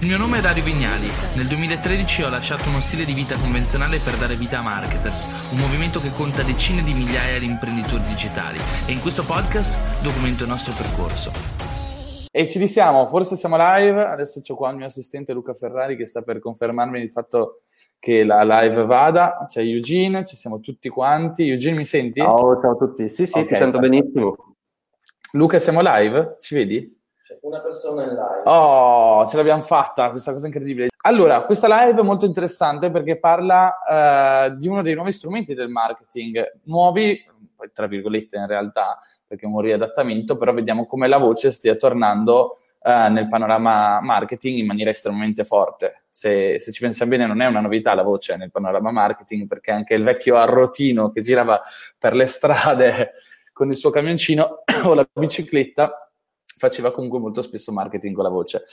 Il mio nome è Dario Vignali. Nel 2013 ho lasciato uno stile di vita convenzionale per dare vita a Marketers, un movimento che conta decine di migliaia di imprenditori digitali e in questo podcast documento il nostro percorso. E ci risiamo, forse siamo live, adesso c'ho qua il mio assistente Luca Ferrari che sta per confermarmi il fatto che la live vada, c'è Eugene, ci siamo tutti quanti. Eugene mi senti? Ciao, ciao a tutti, sì sì, okay. ti sento benissimo. Luca siamo live? Ci vedi? Una persona in live. Oh, ce l'abbiamo fatta, questa cosa incredibile. Allora, questa live è molto interessante perché parla uh, di uno dei nuovi strumenti del marketing, nuovi, tra virgolette in realtà, perché è un riadattamento, però vediamo come la voce stia tornando uh, nel panorama marketing in maniera estremamente forte. Se, se, ci pensiamo bene non è una novità la voce nel panorama marketing, perché anche il vecchio arrotino che girava per le strade con il suo camioncino o la bicicletta faceva comunque molto spesso marketing con la voce.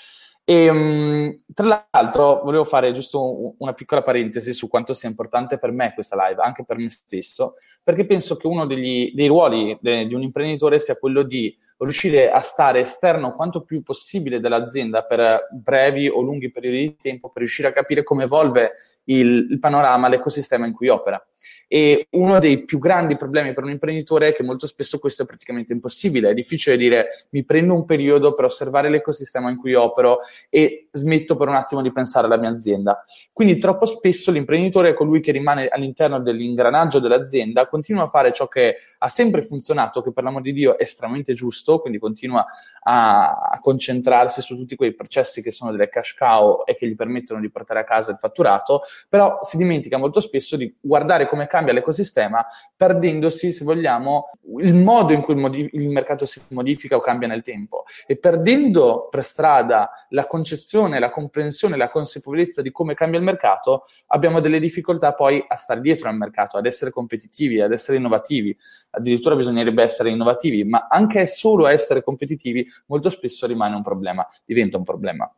E um, tra l'altro volevo fare giusto una piccola parentesi su quanto sia importante per me questa live, anche per me stesso, perché penso che uno degli, dei ruoli de, di un imprenditore sia quello di riuscire a stare esterno quanto più possibile dell'azienda per brevi o lunghi periodi di tempo per riuscire a capire come evolve il, il panorama, l'ecosistema in cui opera. E uno dei più grandi problemi per un imprenditore è che molto spesso questo è praticamente impossibile. È difficile dire mi prendo un periodo per osservare l'ecosistema in cui opero e smetto per un attimo di pensare alla mia azienda. Quindi troppo spesso l'imprenditore è colui che rimane all'interno dell'ingranaggio dell'azienda, continua a fare ciò che ha sempre funzionato, che per l'amor di Dio è estremamente giusto, quindi continua a, concentrarsi su tutti quei processi che sono delle cash cow e che gli permettono di portare a casa il fatturato, però si dimentica molto spesso di guardare come cambia l'ecosistema, perdendosi, se vogliamo, il modo in cui il, modif- il mercato si modifica o cambia nel tempo e perdendo per strada la concezione, la comprensione, la consapevolezza di come cambia il mercato, abbiamo delle difficoltà poi a stare dietro al mercato, ad essere competitivi, ad essere innovativi. Addirittura bisognerebbe essere innovativi, ma anche solo essere competitivi molto spesso rimane un problema, diventa un problema.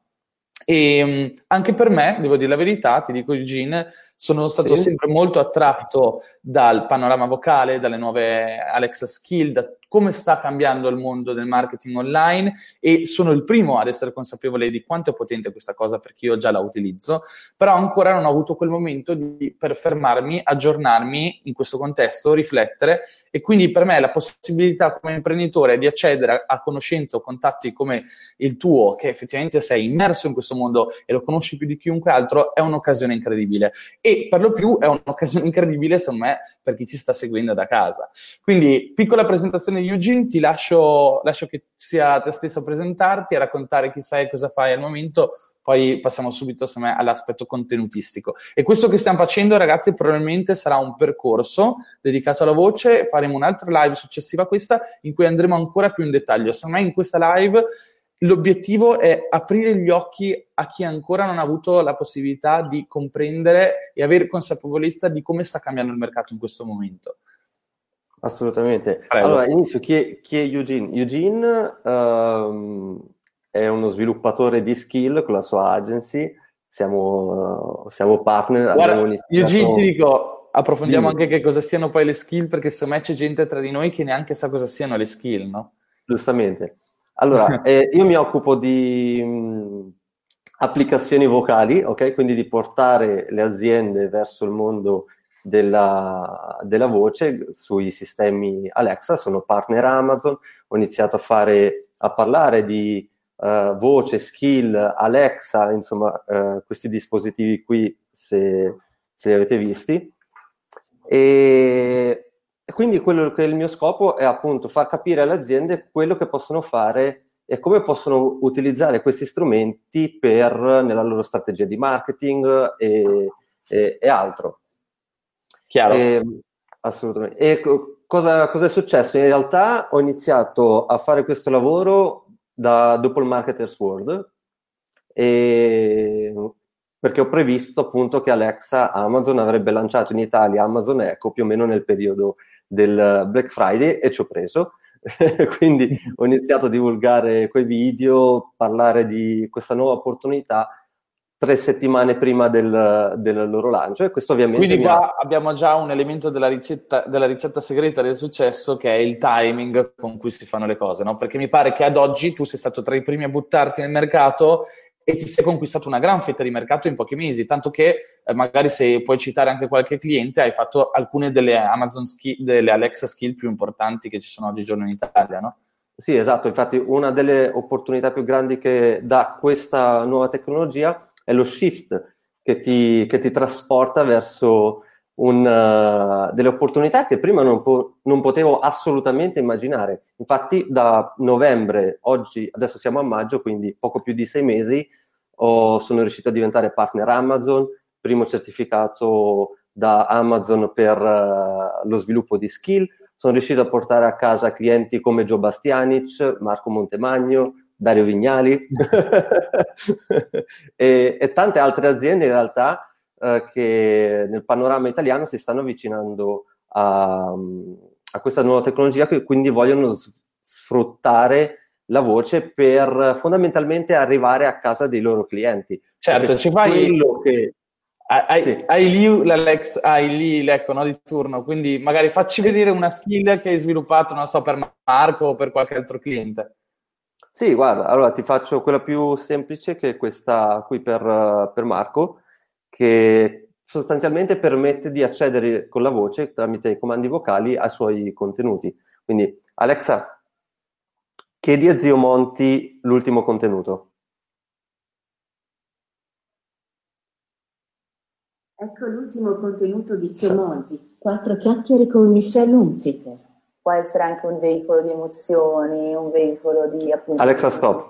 E um, anche per me, devo dire la verità, ti dico Eugene, sono stato sì. sempre molto attratto dal panorama vocale, dalle nuove Alexa Skill, da come sta cambiando il mondo del marketing online e sono il primo ad essere consapevole di quanto è potente questa cosa perché io già la utilizzo, però ancora non ho avuto quel momento di, per fermarmi, aggiornarmi in questo contesto, riflettere e quindi per me la possibilità come imprenditore di accedere a, a conoscenze o contatti come il tuo, che effettivamente sei immerso in questo mondo e lo conosci più di chiunque altro, è un'occasione incredibile e per lo più è un'occasione incredibile secondo me per chi ci sta seguendo da casa. Quindi piccola presentazione Eugene, ti lascio, lascio che sia te stesso a presentarti, a raccontare chi sei e cosa fai al momento, poi passiamo subito me, all'aspetto contenutistico. E questo che stiamo facendo, ragazzi, probabilmente sarà un percorso dedicato alla voce, faremo un'altra live successiva a questa in cui andremo ancora più in dettaglio. Secondo me in questa live l'obiettivo è aprire gli occhi a chi ancora non ha avuto la possibilità di comprendere e avere consapevolezza di come sta cambiando il mercato in questo momento. Assolutamente. Prego. Allora, inizio. Chi è, chi è Eugene? Eugene um, è uno sviluppatore di skill con la sua agency. Siamo, uh, siamo partner. Guarda. Eugene, ti dico, approfondiamo Dimmi. anche che cosa siano poi le skill, perché secondo me c'è gente tra di noi che neanche sa cosa siano le skill, no? Giustamente. Allora, eh, io mi occupo di mh, mm, applicazioni vocali, ok? Quindi di portare le aziende verso il mondo della, della, voce sui sistemi Alexa, sono partner Amazon, ho iniziato a fare, a parlare di uh, voce, skill, Alexa, insomma, uh, questi dispositivi qui, se, se, li avete visti. E quindi quello che è il mio scopo è appunto far capire alle aziende quello che possono fare e come possono utilizzare questi strumenti per, nella loro strategia di marketing e, e, e altro. Chiaro. E, ehm, assolutamente. E cosa, cosa, è successo? In realtà ho iniziato a fare questo lavoro da, dopo il Marketers World perché ho previsto appunto che Alexa Amazon avrebbe lanciato in Italia Amazon Echo più o meno nel periodo del Black Friday e ci ho preso. Quindi ho iniziato a divulgare quei video, parlare di questa nuova opportunità tre settimane prima del, del, loro lancio e questo ovviamente quindi qua ha... abbiamo già un elemento della ricetta, della ricetta, segreta del successo che è il timing con cui si fanno le cose no? perché mi pare che ad oggi tu sei stato tra i primi a buttarti nel mercato e ti sei conquistato una gran fetta di mercato in pochi mesi, tanto che eh, magari se puoi citare anche qualche cliente, hai fatto alcune delle Amazon skill, delle Alexa skill più importanti che ci sono oggigiorno in Italia, no? Sì, esatto, infatti una delle opportunità più grandi che dà questa nuova tecnologia è lo shift che ti, che ti trasporta verso un, uh, delle opportunità che prima non, po- non, potevo assolutamente immaginare. Infatti da novembre, oggi, adesso siamo a maggio, quindi poco più di sei mesi, ho, sono riuscito a diventare partner Amazon, primo certificato da Amazon per uh, lo sviluppo di skill, sono riuscito a portare a casa clienti come Gio Bastianic, Marco Montemagno, Dario Vignali e, e tante altre aziende in realtà eh, che nel panorama italiano si stanno avvicinando a, a questa nuova tecnologia che quindi vogliono sfruttare la voce per fondamentalmente arrivare a casa dei loro clienti. Certo, ci fai che hai, sì. hai, lì l'Alex, hai lì l'eco no, di turno, quindi magari facci vedere una skill che hai sviluppato, non so, per Marco o per qualche altro cliente. Sì, guarda, allora ti faccio quella più semplice che è questa qui per, per Marco che sostanzialmente permette di accedere con la voce tramite i comandi vocali ai suoi contenuti. Quindi, Alexa, chiedi a Zio Monti l'ultimo contenuto. Ecco l'ultimo contenuto di Zio Monti, quattro chiacchiere con Michelle Hunziker. Può essere anche un veicolo di emozioni, un veicolo di appunto... Alexa, stop.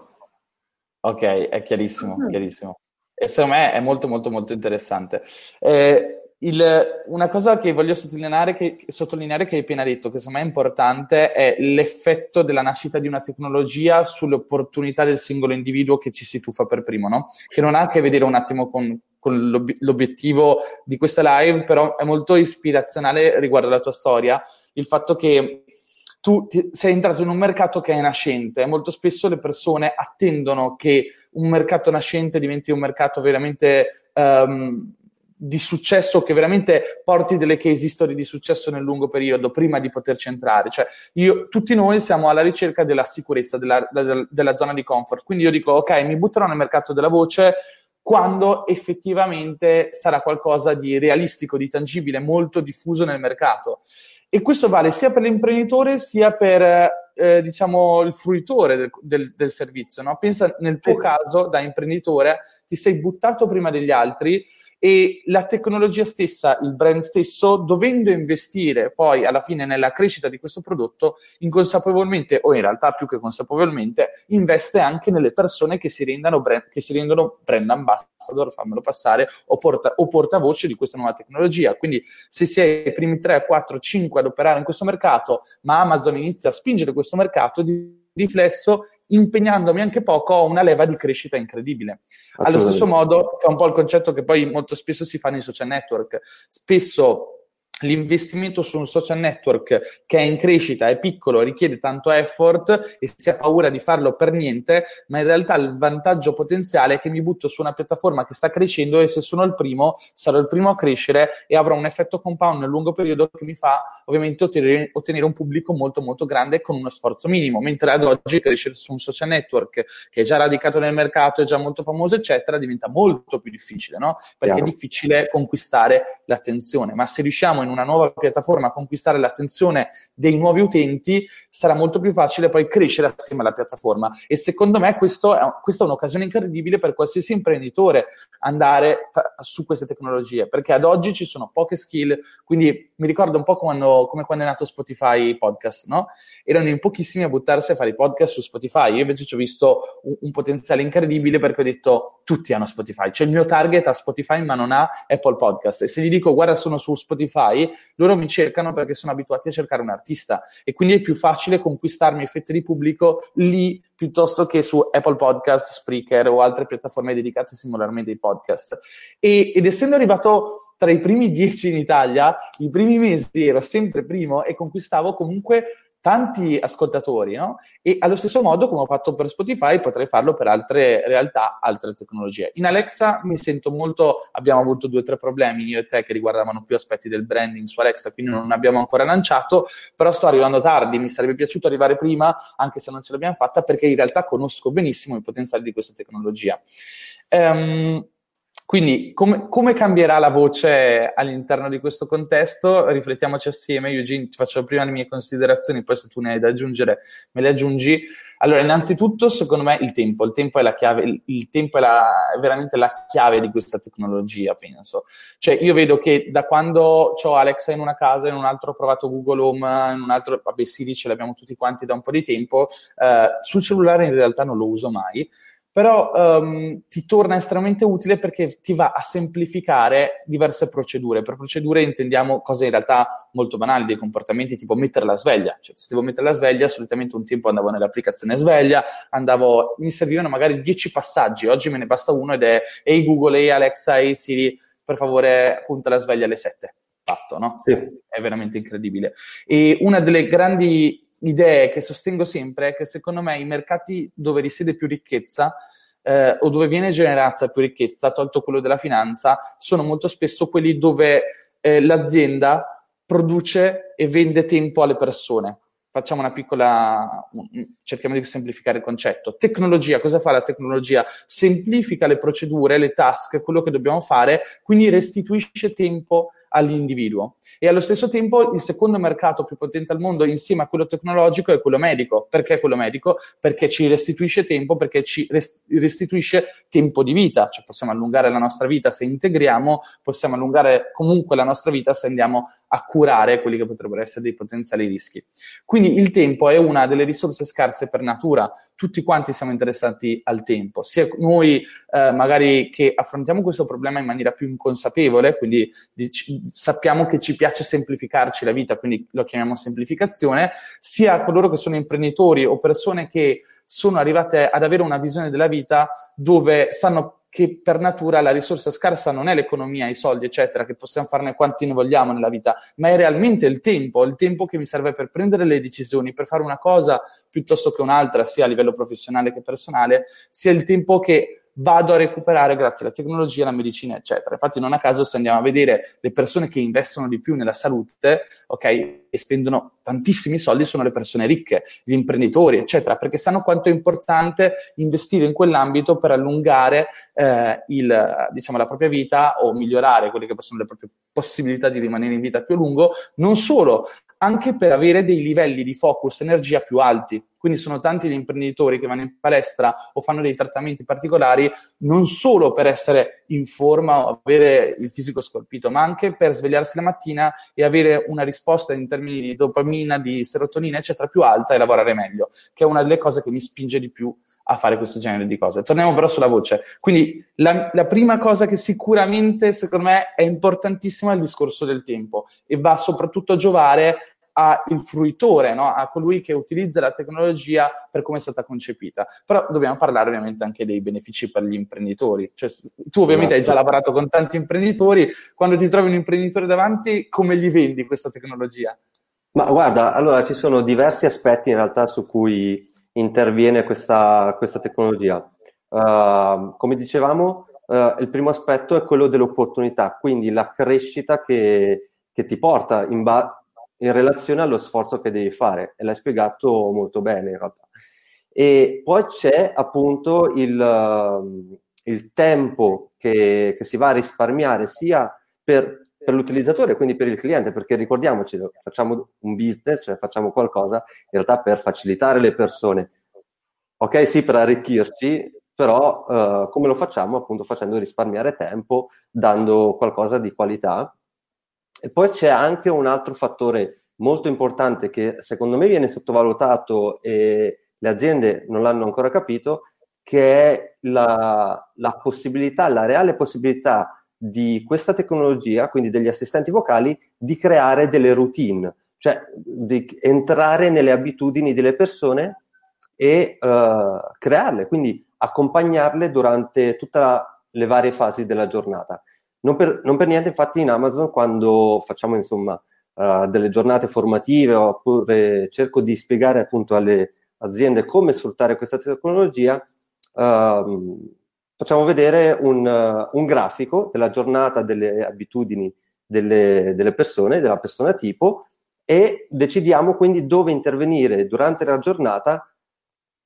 Ok, è chiarissimo, mm. chiarissimo. E secondo me è molto molto molto interessante. Eh, il, una cosa che voglio sottolineare che, sottolineare che hai appena detto, che secondo me è importante, è l'effetto della nascita di una tecnologia sulle opportunità del singolo individuo che ci si tuffa per primo, no? Che non ha a che vedere un attimo con, con l'ob- l'obiettivo di questa live, però è molto ispirazionale riguardo alla tua storia, il fatto che tu ti, sei entrato in un mercato che è nascente molto spesso le persone attendono che un mercato nascente diventi un mercato veramente um, di successo, che veramente porti delle case story di successo nel lungo periodo prima di poterci entrare. Cioè, io, tutti noi siamo alla ricerca della sicurezza, della, della, della zona di comfort. Quindi io dico, ok, mi butterò nel mercato della voce quando effettivamente sarà qualcosa di realistico, di tangibile, molto diffuso nel mercato. E questo vale sia per l'imprenditore sia per eh, diciamo il fruitore del, del, del servizio. No? Pensa nel tuo caso da imprenditore, ti sei buttato prima degli altri e la tecnologia stessa, il brand stesso, dovendo investire poi alla fine nella crescita di questo prodotto, inconsapevolmente o in realtà più che consapevolmente, investe anche nelle persone che si, brand, che si rendono brand ambassador, fammelo passare, o, porta, o portavoce di questa nuova tecnologia. Quindi se è i primi 3, 4, 5 ad operare in questo mercato, ma Amazon inizia a spingere questo mercato, riflesso, impegnandomi anche poco, ho una leva di crescita incredibile. Allo stesso modo, che è un po' il concetto che poi molto spesso si fa nei social network. Spesso l'investimento su un social network che è in crescita, è piccolo, richiede tanto effort e si ha paura di farlo per niente, ma in realtà il vantaggio potenziale è che mi butto su una piattaforma che sta crescendo e se sono il primo, sarò il primo a crescere e avrò un effetto compound nel lungo periodo che mi fa ovviamente ottenere, ottenere un pubblico molto molto grande con uno sforzo minimo, mentre ad oggi crescere su un social network che è già radicato nel mercato, è già molto famoso, eccetera, diventa molto più difficile, no? Perché Chiaro. è difficile conquistare l'attenzione, ma se riusciamo in una nuova piattaforma a conquistare l'attenzione dei nuovi utenti, sarà molto più facile poi crescere assieme alla piattaforma. E secondo me questo è, questa è un'occasione incredibile per qualsiasi imprenditore andare t- su queste tecnologie, perché ad oggi ci sono poche skill, quindi mi ricordo un po' quando, come quando è nato Spotify podcast, no? Erano in pochissimi a buttarsi a fare i podcast su Spotify, io invece ci ho visto un, un potenziale incredibile perché ho detto tutti hanno Spotify, cioè il mio target ha Spotify ma non ha Apple Podcast e se gli dico guarda sono su Spotify, loro mi cercano perché sono abituati a cercare un artista e quindi è più facile conquistarmi fette di pubblico lì piuttosto che su Apple Podcast, Spreaker o altre piattaforme dedicate singolarmente ai podcast. E, ed essendo arrivato tra i primi dieci in Italia, i primi mesi ero sempre primo e conquistavo comunque tanti ascoltatori, no? E allo stesso modo, come ho fatto per Spotify, potrei farlo per altre realtà, altre tecnologie. In Alexa mi sento molto, abbiamo avuto due o tre problemi io e te che riguardavano più aspetti del branding su Alexa, quindi non abbiamo ancora lanciato, però sto arrivando tardi, mi sarebbe piaciuto arrivare prima, anche se non ce l'abbiamo fatta, perché in realtà conosco benissimo i potenziali di questa tecnologia. Um, quindi come, come, cambierà la voce all'interno di questo contesto? Riflettiamoci assieme. Eugene, ti faccio prima le mie considerazioni, poi se tu ne hai da aggiungere me le aggiungi. Allora, innanzitutto, secondo me il tempo. Il tempo è la chiave, il, tempo è, la, è, veramente la chiave di questa tecnologia, penso. Cioè, io vedo che da quando ho Alexa in una casa, in un altro ho provato Google Home, in un altro, vabbè, Siri ce l'abbiamo tutti quanti da un po' di tempo, eh, sul cellulare in realtà non lo uso mai però um, ti torna estremamente utile perché ti va a semplificare diverse procedure. Per procedure intendiamo cose in realtà molto banali, dei comportamenti tipo mettere la sveglia. Cioè, se devo mettere la sveglia, solitamente un tempo andavo nell'applicazione sveglia, andavo, mi servivano magari 10 passaggi, oggi me ne basta uno ed è Ehi Google, Ehi Alexa, Ehi Siri, per favore punta la sveglia alle 7. Fatto, no? Sì. È veramente incredibile. E una delle grandi idee che sostengo sempre è che secondo me i mercati dove risiede più ricchezza eh, o dove viene generata più ricchezza, tolto quello della finanza, sono molto spesso quelli dove eh, l'azienda produce e vende tempo alle persone. Facciamo una piccola, cerchiamo di semplificare il concetto. Tecnologia, cosa fa la tecnologia? Semplifica le procedure, le task, quello che dobbiamo fare, quindi restituisce tempo all'individuo. E allo stesso tempo il secondo mercato più potente al mondo insieme a quello tecnologico è quello medico. Perché quello medico? Perché ci restituisce tempo, perché ci restituisce tempo di vita, cioè possiamo allungare la nostra vita se integriamo, possiamo allungare comunque la nostra vita se andiamo a curare quelli che potrebbero essere dei potenziali rischi. Quindi il tempo è una delle risorse scarse per natura, tutti quanti siamo interessati al tempo, sia noi eh, magari che affrontiamo questo problema in maniera più inconsapevole, quindi dic- sappiamo che ci piace semplificarci la vita, quindi lo chiamiamo semplificazione, sia coloro che sono imprenditori o persone che sono arrivate ad avere una visione della vita dove sanno che per natura la risorsa scarsa non è l'economia, i soldi, eccetera, che possiamo farne quanti ne vogliamo nella vita, ma è realmente il tempo, il tempo che mi serve per prendere le decisioni, per fare una cosa piuttosto che un'altra, sia a livello professionale che personale, sia il tempo che vado a recuperare grazie alla tecnologia, alla medicina, eccetera. Infatti, non a caso, se andiamo a vedere le persone che investono di più nella salute, ok, e spendono tantissimi soldi, sono le persone ricche, gli imprenditori, eccetera, perché sanno quanto è importante investire in quell'ambito per allungare eh, il, diciamo, la propria vita o migliorare quelle che possono le proprie possibilità di rimanere in vita più a lungo, non solo anche per avere dei livelli di focus energia più alti. Quindi sono tanti gli imprenditori che vanno in palestra o fanno dei trattamenti particolari non solo per essere in forma o avere il fisico scolpito, ma anche per svegliarsi la mattina e avere una risposta in termini di dopamina, di serotonina, eccetera, più alta e lavorare meglio, che è una delle cose che mi spinge di più a fare questo genere di cose. Torniamo però sulla voce. Quindi la, la, prima cosa che sicuramente secondo me è importantissima è il discorso del tempo e va soprattutto a giovare al fruitore, no? a colui che utilizza la tecnologia per come è stata concepita. Però dobbiamo parlare ovviamente anche dei benefici per gli imprenditori. Cioè, tu ovviamente hai già esatto. lavorato con tanti imprenditori, quando ti trovi un imprenditore davanti, come gli vendi questa tecnologia? Ma guarda, allora ci sono diversi aspetti in realtà su cui interviene questa, questa tecnologia. Uh, come dicevamo, uh, il primo aspetto è quello dell'opportunità, quindi la crescita che, che ti porta in, ba- in relazione allo sforzo che devi fare e l'hai spiegato molto bene in realtà. E poi c'è appunto il, uh, il tempo che, che, si va a risparmiare sia per, per, l'utilizzatore, quindi per il cliente, perché ricordiamoci, facciamo un business, cioè facciamo qualcosa in realtà per facilitare le persone. Ok, sì, per arricchirci, però uh, come lo facciamo? Appunto facendo risparmiare tempo, dando qualcosa di qualità e poi c'è anche un altro fattore molto importante che secondo me viene sottovalutato e le aziende non l'hanno ancora capito, che è la, la possibilità, la reale possibilità di questa tecnologia, quindi degli assistenti vocali, di creare delle routine, cioè di entrare nelle abitudini delle persone e uh, crearle, quindi accompagnarle durante tutte le varie fasi della giornata. Non per, non per, niente, infatti, in Amazon, quando facciamo insomma uh, delle giornate formative oppure cerco di spiegare appunto alle aziende come sfruttare questa tecnologia, uh, facciamo vedere un, uh, un, grafico della giornata delle abitudini delle, delle persone, della persona tipo, e decidiamo quindi dove intervenire durante la giornata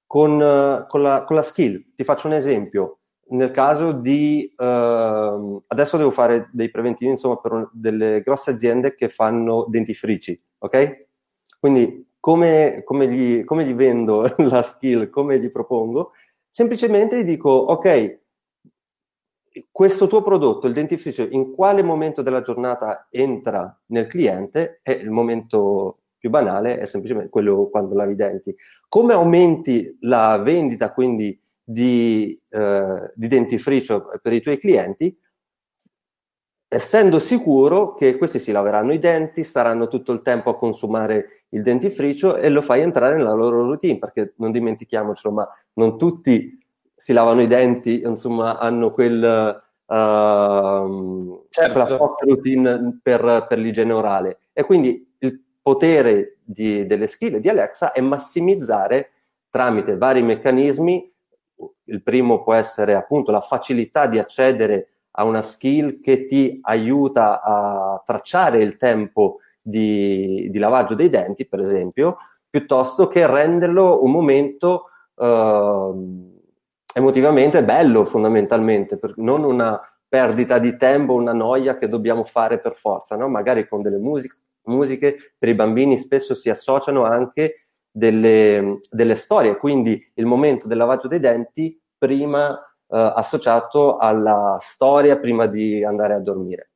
con, uh, con, la, con la, skill. Ti faccio un esempio. Nel caso di... Uh, adesso devo fare dei preventivi, insomma, per un, delle grosse aziende che fanno dentifrici, ok? Quindi come, come, gli, come gli vendo la skill, come gli propongo? Semplicemente gli dico, ok, questo tuo prodotto, il dentifricio, in quale momento della giornata entra nel cliente? È il momento più banale, è semplicemente quello quando lavi i denti. Come aumenti la vendita quindi di, eh, di dentifricio per i tuoi clienti? Essendo sicuro che questi si laveranno i denti, staranno tutto il tempo a consumare il dentifricio e lo fai entrare nella loro routine, perché non dimentichiamocelo, ma non tutti si lavano i denti, insomma, hanno quel, uh, certo. quella forte routine per, per, l'igiene orale. E quindi il potere di, delle skill di Alexa è massimizzare tramite vari meccanismi. Il primo può essere appunto la facilità di accedere a una skill che ti aiuta a tracciare il tempo di, di lavaggio dei denti, per esempio, piuttosto che renderlo un momento uh, emotivamente bello fondamentalmente, non una perdita di tempo, una noia che dobbiamo fare per forza, no? magari con delle musiche, musiche per i bambini spesso si associano anche delle, delle storie, quindi il momento del lavaggio dei denti prima eh, associato alla storia prima di andare a dormire.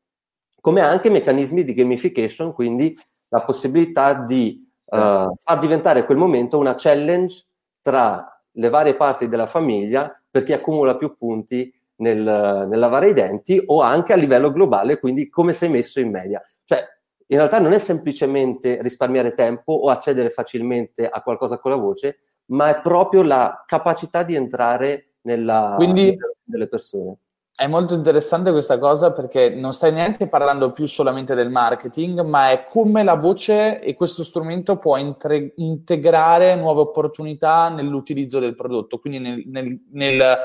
Come anche meccanismi di gamification, quindi la possibilità di eh, far diventare quel momento una challenge tra le varie parti della famiglia per chi accumula più punti nel, nel, lavare i denti o anche a livello globale, quindi come sei messo in media. Cioè, in realtà non è semplicemente risparmiare tempo o accedere facilmente a qualcosa con la voce, ma è proprio la capacità di entrare nella quindi, delle persone. È molto interessante questa cosa perché non stai neanche parlando più solamente del marketing, ma è come la voce e questo strumento può intre- integrare nuove opportunità nell'utilizzo del prodotto, quindi nel, nel, nel,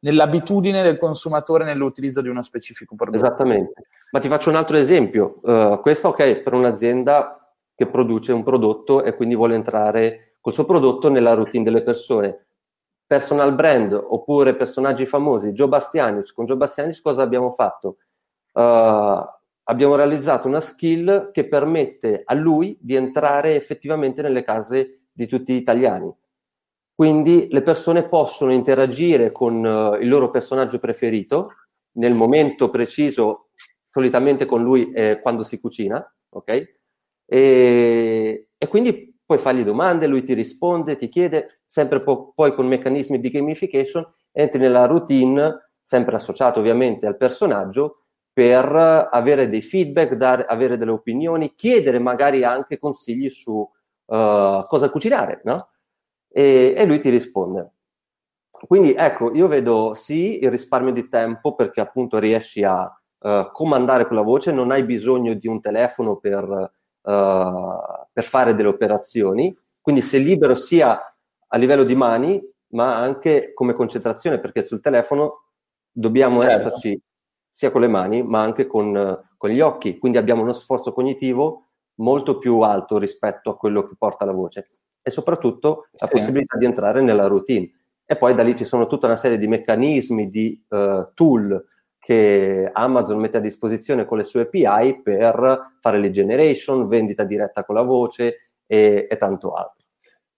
nell'abitudine del consumatore nell'utilizzo di uno specifico prodotto. Esattamente. Ma ti faccio un altro esempio. Uh, questo, ok, per un'azienda che produce un prodotto e quindi vuole entrare col suo prodotto nella routine delle persone personal brand oppure personaggi famosi, Joe Bastianic, con Joe Bastianic cosa abbiamo fatto? Uh, abbiamo realizzato una skill che permette a lui di entrare effettivamente nelle case di tutti gli italiani. Quindi le persone possono interagire con uh, il loro personaggio preferito nel momento preciso, solitamente con lui eh, quando si cucina, ok? E, e quindi puoi fargli domande, lui ti risponde, ti chiede, sempre po- poi con meccanismi di gamification, entri nella routine, sempre associato ovviamente al personaggio, per avere dei feedback, dare, avere delle opinioni, chiedere magari anche consigli su uh, cosa cucinare, no? E, e lui ti risponde. Quindi ecco, io vedo sì il risparmio di tempo perché appunto riesci a uh, comandare con la voce, non hai bisogno di un telefono per uh, per fare delle operazioni, quindi sei libero sia a livello di mani, ma anche come concentrazione, perché sul telefono dobbiamo certo. esserci sia con le mani, ma anche con, con, gli occhi, quindi abbiamo uno sforzo cognitivo molto più alto rispetto a quello che porta la voce e soprattutto la sì. possibilità di entrare nella routine. E poi da lì ci sono tutta una serie di meccanismi, di uh, tool che Amazon mette a disposizione con le sue API per fare le generation, vendita diretta con la voce e, e tanto altro.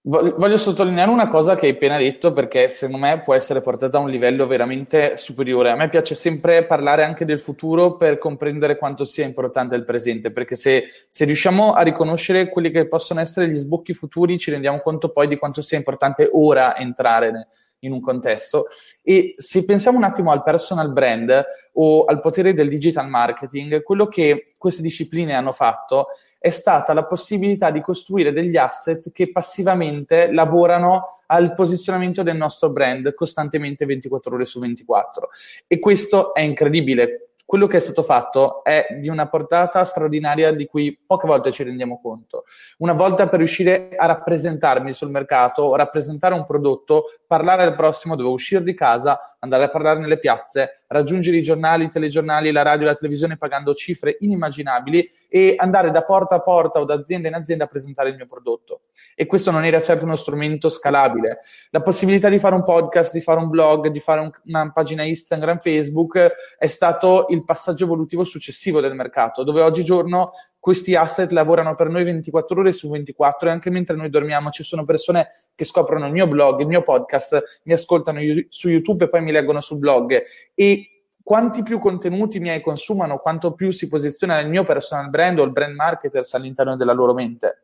Voglio sottolineare una cosa che hai appena detto perché secondo me può essere portata a un livello veramente superiore. A me piace sempre parlare anche del futuro per comprendere quanto sia importante il presente, perché se, se riusciamo a riconoscere quelli che possono essere gli sbocchi futuri ci rendiamo conto poi di quanto sia importante ora entrare in un contesto. E se pensiamo un attimo al personal brand o al potere del digital marketing, quello che queste discipline hanno fatto è stata la possibilità di costruire degli asset che passivamente lavorano al posizionamento del nostro brand costantemente 24 ore su 24. E questo è incredibile quello che è stato fatto è di una portata straordinaria di cui poche volte ci rendiamo conto. Una volta per riuscire a rappresentarmi sul mercato, rappresentare un prodotto, parlare al prossimo, dovevo uscire di casa, andare a parlare nelle piazze, raggiungere i giornali, i telegiornali, la radio, la televisione pagando cifre inimmaginabili e andare da porta a porta o da azienda in azienda a presentare il mio prodotto. E questo non era certo uno strumento scalabile. La possibilità di fare un podcast, di fare un blog, di fare un, una pagina Instagram, Facebook è stato il passaggio evolutivo successivo del mercato, dove oggigiorno questi asset lavorano per noi 24 ore su 24 e anche mentre noi dormiamo ci sono persone che scoprono il mio blog, il mio podcast, mi ascoltano su YouTube e poi mi leggono sul blog e quanti più contenuti miei consumano, quanto più si posiziona il mio personal brand o il brand marketers all'interno della loro mente.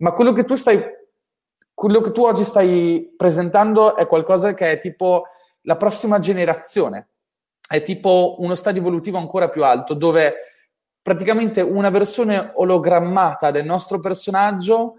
Ma quello che tu stai, quello che tu oggi stai presentando è qualcosa che è tipo la prossima generazione, è tipo uno stadio evolutivo ancora più alto, dove praticamente una versione ologrammata del nostro personaggio uh,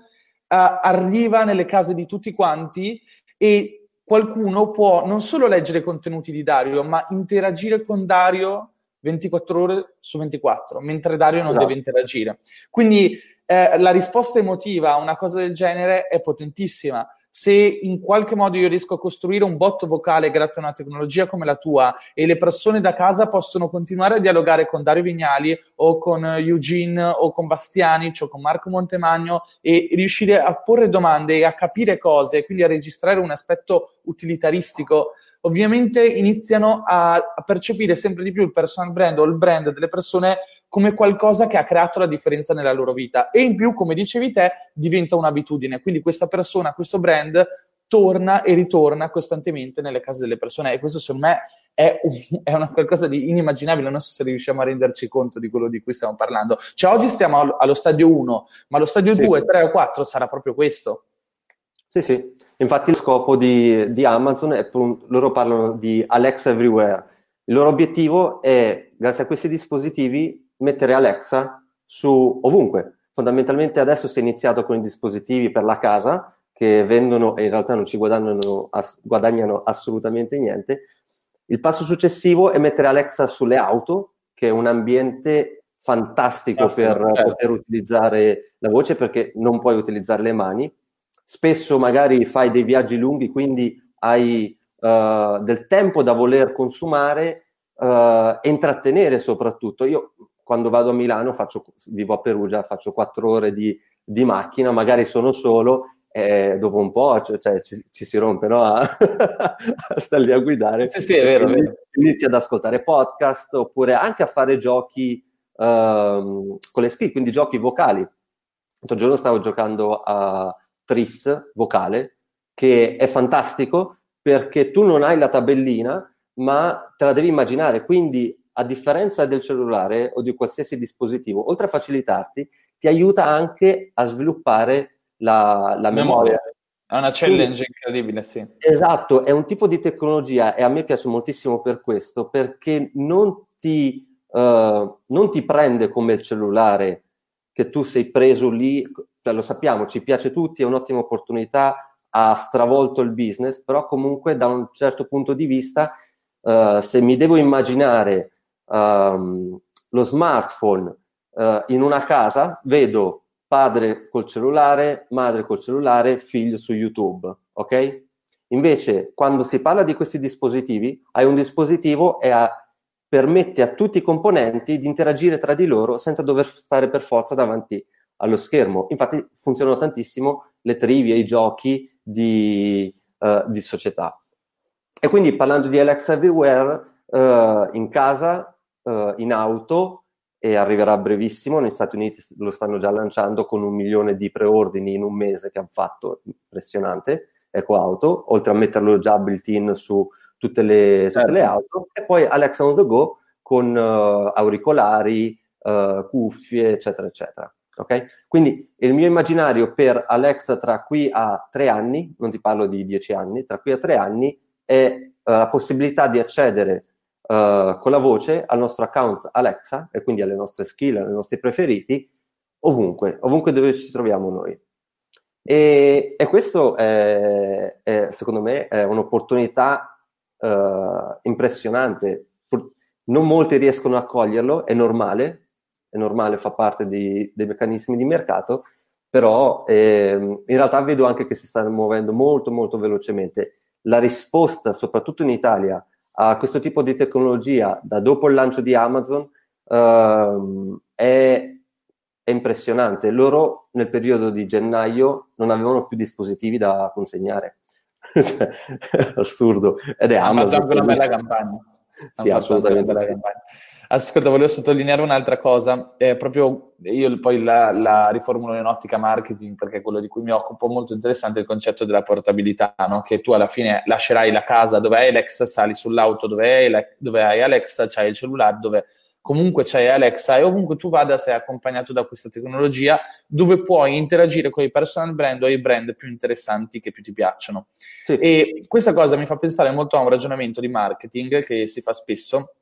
arriva nelle case di tutti quanti e qualcuno può non solo leggere i contenuti di Dario, ma interagire con Dario 24 ore su 24, mentre Dario non esatto. deve interagire. Quindi eh, la risposta emotiva a una cosa del genere è potentissima se in qualche modo io riesco a costruire un botto vocale grazie a una tecnologia come la tua e le persone da casa possono continuare a dialogare con Dario Vignali o con Eugene o con Bastianic o con Marco Montemagno e riuscire a porre domande e a capire cose e quindi a registrare un aspetto utilitaristico ovviamente iniziano a, a percepire sempre di più il personal brand o il brand delle persone come qualcosa che ha creato la differenza nella loro vita e in più, come dicevi te, diventa un'abitudine. Quindi questa persona, questo brand torna e ritorna costantemente nelle case delle persone e questo secondo me è, un, è una qualcosa di inimmaginabile, non so se riusciamo a renderci conto di quello di cui stiamo parlando. Cioè oggi stiamo allo stadio 1, ma lo stadio sì. 2, 3 o 4 sarà proprio questo. Sì, sì, infatti lo scopo di, di Amazon è, loro parlano di Alexa Everywhere, il loro obiettivo è, grazie a questi dispositivi, mettere Alexa su ovunque. Fondamentalmente adesso si è iniziato con i dispositivi per la casa che vendono e in realtà non ci guadagnano, ass- guadagnano assolutamente niente. Il passo successivo è mettere Alexa sulle auto, che è un ambiente fantastico per certo. poter utilizzare la voce perché non puoi utilizzare le mani. Spesso magari fai dei viaggi lunghi, quindi hai uh, del tempo da voler consumare uh, e intrattenere soprattutto. Io quando vado a Milano, faccio, vivo a Perugia, faccio quattro ore di, di macchina, magari sono solo, e dopo un po' cioè, cioè, ci, ci, si rompe no? a, a stare lì a guidare. Sì, sì, è vero, Quindi, Inizi ad ascoltare podcast oppure anche a fare giochi uh, con le skill, quindi giochi vocali. L'altro giorno stavo giocando a Tris vocale, che è fantastico perché tu non hai la tabellina, ma te la devi immaginare. Quindi a differenza del cellulare o di qualsiasi dispositivo, oltre a facilitarti, ti aiuta anche a sviluppare la, la memoria. È una challenge incredibile, sì. Esatto, è un tipo di tecnologia e a me piace moltissimo per questo, perché non ti, uh, non ti prende come il cellulare che tu sei preso lì, lo sappiamo, ci piace tutti, è un'ottima opportunità, ha stravolto il business, però comunque da un certo punto di vista, uh, se mi devo immaginare um, lo smartphone uh, in una casa, vedo padre col cellulare, madre col cellulare, figlio su YouTube, ok? Invece, quando si parla di questi dispositivi, hai un dispositivo e a, permette a tutti i componenti di interagire tra di loro senza dover stare per forza davanti allo schermo. Infatti funzionano tantissimo le trivie, i giochi di, uh, di società. E quindi parlando di Alexa Everywhere, uh, in casa uh, in auto e arriverà brevissimo. Negli Stati Uniti lo stanno già lanciando con un milione di preordini in un mese che hanno fatto, impressionante, Eco Auto, oltre a metterlo già built-in su tutte le, tutte le certo. auto. E poi Alexa on the go con uh, auricolari, cuffie, eccetera, eccetera. Okay? Quindi il mio immaginario per Alexa tra qui a tre anni, non ti parlo di dieci anni, tra qui a tre anni è uh, la possibilità di accedere uh, con la voce al nostro account Alexa e quindi alle nostre skill, ai nostri preferiti, ovunque, ovunque dove ci troviamo noi. E, e questo è, è, secondo me è un'opportunità uh, impressionante. non molti riescono a coglierlo, è normale, è normale, fa parte di, dei meccanismi di mercato, però ehm, in realtà vedo anche che si stanno muovendo molto molto velocemente. La risposta, soprattutto in Italia, a questo tipo di tecnologia da dopo il lancio di Amazon ehm, è, è impressionante. Loro nel periodo di gennaio non avevano più dispositivi da consegnare. Assurdo. Ed è Amazon. Una bella campagna. Sì, assolutamente. Sì. Ascolta, volevo sottolineare un'altra cosa, eh, proprio io poi la, la, riformulo in ottica marketing perché è quello di cui mi occupo molto interessante il concetto della portabilità, no? che tu alla fine lascerai la casa dove hai Alexa, sali sull'auto dove hai, dove hai Alexa, c'hai il cellulare dove comunque c'hai Alexa e ovunque tu vada sei accompagnato da questa tecnologia dove puoi interagire con i personal brand o i brand più interessanti che più ti piacciono. Sì. E questa cosa mi fa pensare molto a un ragionamento di marketing che si fa spesso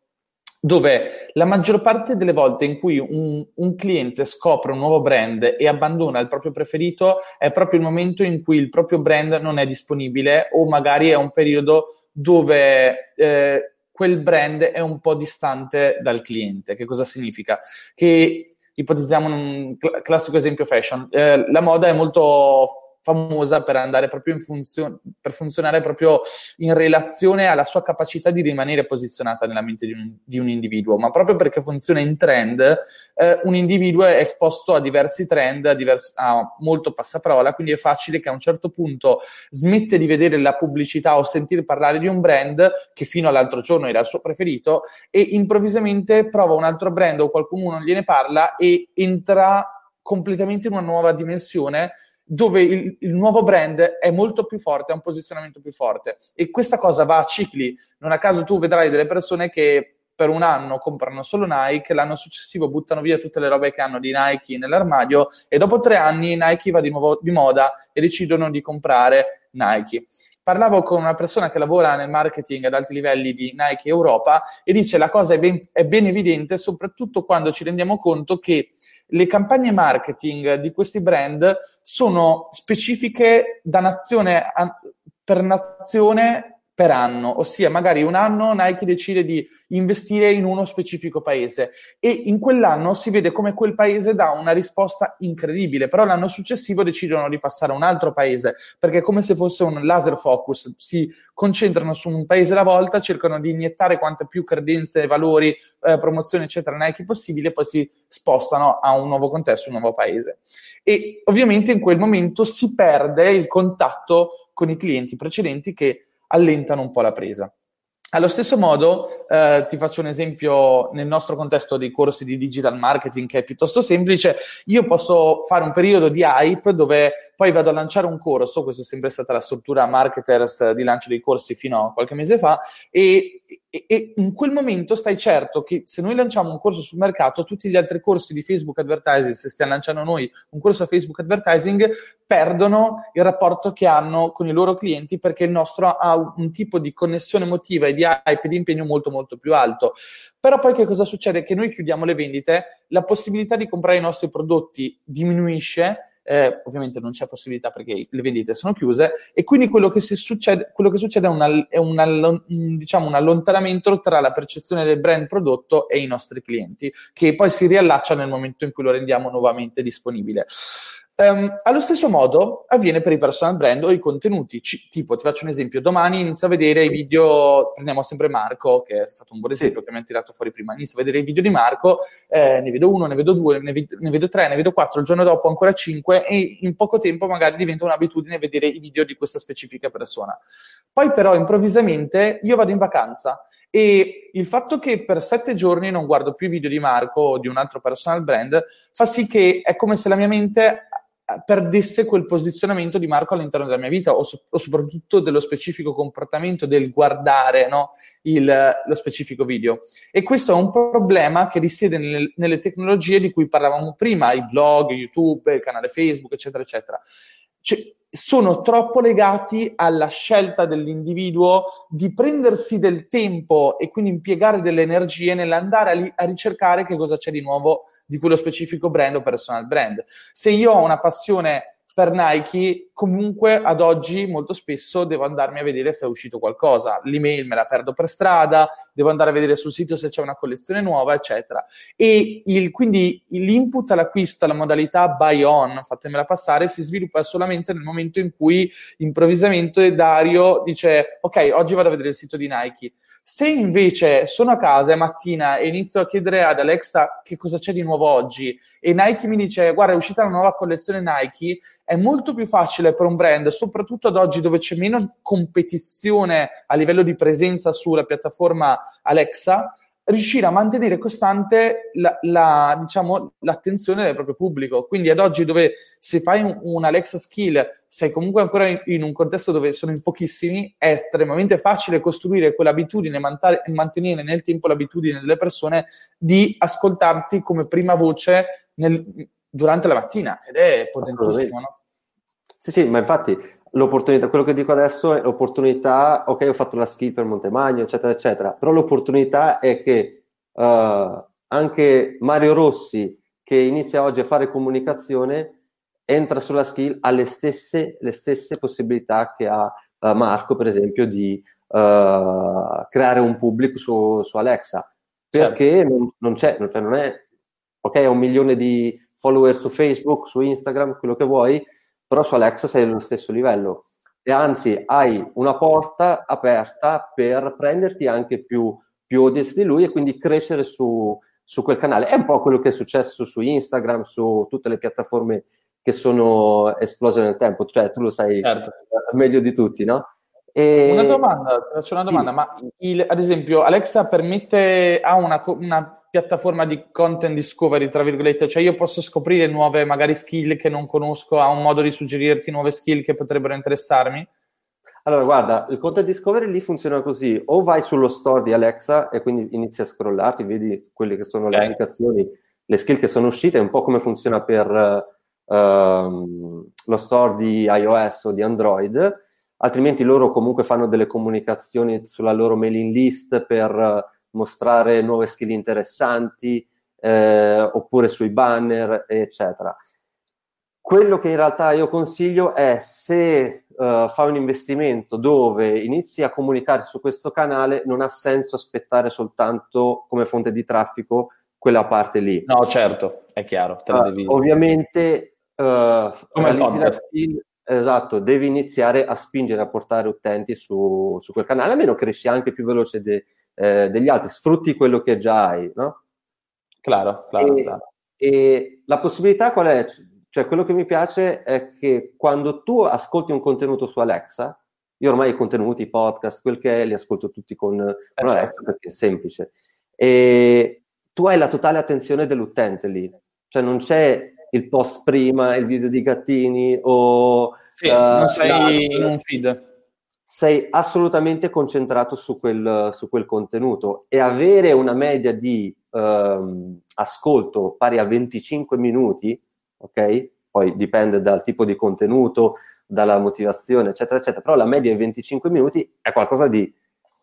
dove la maggior parte delle volte in cui un, un, cliente scopre un nuovo brand e abbandona il proprio preferito è proprio il momento in cui il proprio brand non è disponibile o magari è un periodo dove eh, quel brand è un po' distante dal cliente. Che cosa significa? Che ipotizziamo un classico esempio fashion. Eh, la moda è molto famosa per andare proprio in funzione, per funzionare proprio in relazione alla sua capacità di rimanere posizionata nella mente di un, di un individuo, ma proprio perché funziona in trend, eh, un individuo è esposto a diversi trend, a, divers- a molto passaparola, quindi è facile che a un certo punto smette di vedere la pubblicità o sentire parlare di un brand che fino all'altro giorno era il suo preferito e improvvisamente prova un altro brand o qualcuno non gliene parla e entra completamente in una nuova dimensione dove il, il, nuovo brand è molto più forte, ha un posizionamento più forte. E questa cosa va a cicli. Non a caso tu vedrai delle persone che per un anno comprano solo Nike, l'anno successivo buttano via tutte le robe che hanno di Nike nell'armadio e dopo tre anni Nike va di nuovo di moda e decidono di comprare Nike. Parlavo con una persona che lavora nel marketing ad alti livelli di Nike Europa e dice la cosa è ben, è ben evidente soprattutto quando ci rendiamo conto che le campagne marketing di questi brand sono specifiche da nazione a, per nazione per anno, ossia magari un anno Nike decide di investire in uno specifico paese e in quell'anno si vede come quel paese dà una risposta incredibile, però l'anno successivo decidono di passare a un altro paese perché è come se fosse un laser focus, si concentrano su un paese alla volta, cercano di iniettare quante più credenze, valori, eh, promozioni eccetera Nike possibile poi si spostano a un nuovo contesto, un nuovo paese. E ovviamente in quel momento si perde il contatto con i clienti precedenti che allentano un po' la presa. Allo stesso modo, eh, ti faccio un esempio nel nostro contesto dei corsi di digital marketing che è piuttosto semplice. Io posso fare un periodo di hype dove poi vado a lanciare un corso, questa è sempre stata la struttura marketers di lancio dei corsi fino a qualche mese fa, e, e, e in quel momento stai certo che se noi lanciamo un corso sul mercato, tutti gli altri corsi di Facebook Advertising, se stiamo lanciando noi un corso a Facebook Advertising, perdono il rapporto che hanno con i loro clienti perché il nostro ha un tipo di connessione emotiva e di hype e di impegno molto molto più alto. Però poi che cosa succede? Che noi chiudiamo le vendite, la possibilità di comprare i nostri prodotti diminuisce eh, ovviamente non c'è possibilità perché le vendite sono chiuse e quindi quello che, succede, quello che succede, è, una, è una, diciamo, un allontanamento tra la percezione del brand prodotto e i nostri clienti, che poi si riallaccia nel momento in cui lo rendiamo nuovamente disponibile. Um, allo stesso modo avviene per i personal brand o i contenuti, C- tipo ti faccio un esempio, domani inizio a vedere i video, prendiamo sempre Marco, che è stato un buon esempio che mi ha tirato fuori prima, inizio a vedere i video di Marco, eh, ne vedo uno, ne vedo due, ne, vi- ne, vedo tre, ne vedo quattro, il giorno dopo ancora cinque e in poco tempo magari diventa un'abitudine vedere i video di questa specifica persona. Poi però improvvisamente io vado in vacanza e il fatto che per sette giorni non guardo più i video di Marco o di un altro personal brand fa sì che è come se la mia mente perdesse quel posizionamento di Marco all'interno della mia vita o, so- o soprattutto dello specifico comportamento del guardare no, il, lo specifico video. E questo è un problema che risiede nelle, nelle tecnologie di cui parlavamo prima, i blog, YouTube, il canale Facebook, eccetera, eccetera. Cioè, sono troppo legati alla scelta dell'individuo di prendersi del tempo e quindi impiegare delle energie nell'andare a, li- a ricercare che cosa c'è di nuovo di quello specifico brand o personal brand. Se io ho una passione per Nike, comunque ad oggi molto spesso devo andarmi a vedere se è uscito qualcosa. L'email me la perdo per strada, devo andare a vedere sul sito se c'è una collezione nuova, eccetera. E il, quindi l'input all'acquisto, la modalità buy on, fatemela passare, si sviluppa solamente nel momento in cui improvvisamente Dario dice ok, oggi vado a vedere il sito di Nike. Se invece sono a casa è mattina e inizio a chiedere ad Alexa che cosa c'è di nuovo oggi e Nike mi dice guarda è uscita la nuova collezione Nike, è molto più facile per un brand, soprattutto ad oggi dove c'è meno competizione a livello di presenza sulla piattaforma Alexa, riuscire a mantenere costante la, la, diciamo, l'attenzione del proprio pubblico. Quindi ad oggi dove se fai un, un Alexa skill, sei comunque ancora in, in, un contesto dove sono in pochissimi, è estremamente facile costruire quell'abitudine, mantare, mantenere nel tempo l'abitudine delle persone di ascoltarti come prima voce nel, durante la mattina ed è potentissimo. No? Sì, sì, ma infatti l'opportunità, quello che dico adesso è l'opportunità, ok, ho fatto la skill per Montemagno, eccetera, eccetera, però l'opportunità è che uh, anche Mario Rossi, che inizia oggi a fare comunicazione, entra sulla skill, ha le stesse, le stesse possibilità che ha uh, Marco, per esempio, di uh, creare un pubblico su, su Alexa, perché certo. non, non, c'è, non, cioè non è, ok, ha un milione di follower su Facebook, su Instagram, quello che vuoi, però su Alexa sei allo stesso livello e anzi hai una porta aperta per prenderti anche più, più audience di lui e quindi crescere su, su quel canale. È un po' quello che è successo su Instagram, su tutte le piattaforme che sono esplose nel tempo, cioè tu lo sai certo. meglio di tutti, no? E... Una domanda, faccio una domanda, sì. ma il, ad esempio Alexa permette, ha una, una piattaforma di content discovery, tra virgolette, cioè io posso scoprire nuove magari skill che non conosco, ha un modo di suggerirti nuove skill che potrebbero interessarmi? Allora, guarda, il content discovery lì funziona così, o vai sullo store di Alexa e quindi inizi a scrollarti, vedi quelle che sono okay. le applicazioni, le skill che sono uscite, un po' come funziona per uh, lo store di iOS o di Android, altrimenti loro comunque fanno delle comunicazioni sulla loro mailing list per mostrare nuove skill interessanti, eh, oppure sui banner, eccetera. Quello che in realtà io consiglio è se uh, fai un investimento dove inizi a comunicare su questo canale, non ha senso aspettare soltanto come fonte di traffico quella parte lì. No, certo, è chiaro. Uh, devi... Ovviamente, uh, la skill, esatto, devi iniziare a spingere, a portare utenti su, su quel canale, almeno cresci anche più veloce de, eh, degli altri, sfrutti quello che già hai, no? Claro, claro, e, claro. E la possibilità qual è? Cioè, quello che mi piace è che quando tu ascolti un contenuto su Alexa, io ormai i contenuti, i podcast, quel che è, li ascolto tutti con, con eh, Alexa certo. perché è semplice. E tu hai la totale attenzione dell'utente lì, cioè non c'è il post prima, il video di gattini o... Sì, uh, non sei in un feed sei assolutamente concentrato su quel, su quel contenuto e avere una media di ehm, ascolto pari a 25 minuti, ok? Poi dipende dal tipo di contenuto, dalla motivazione, eccetera, eccetera, però la media è 25 minuti è qualcosa di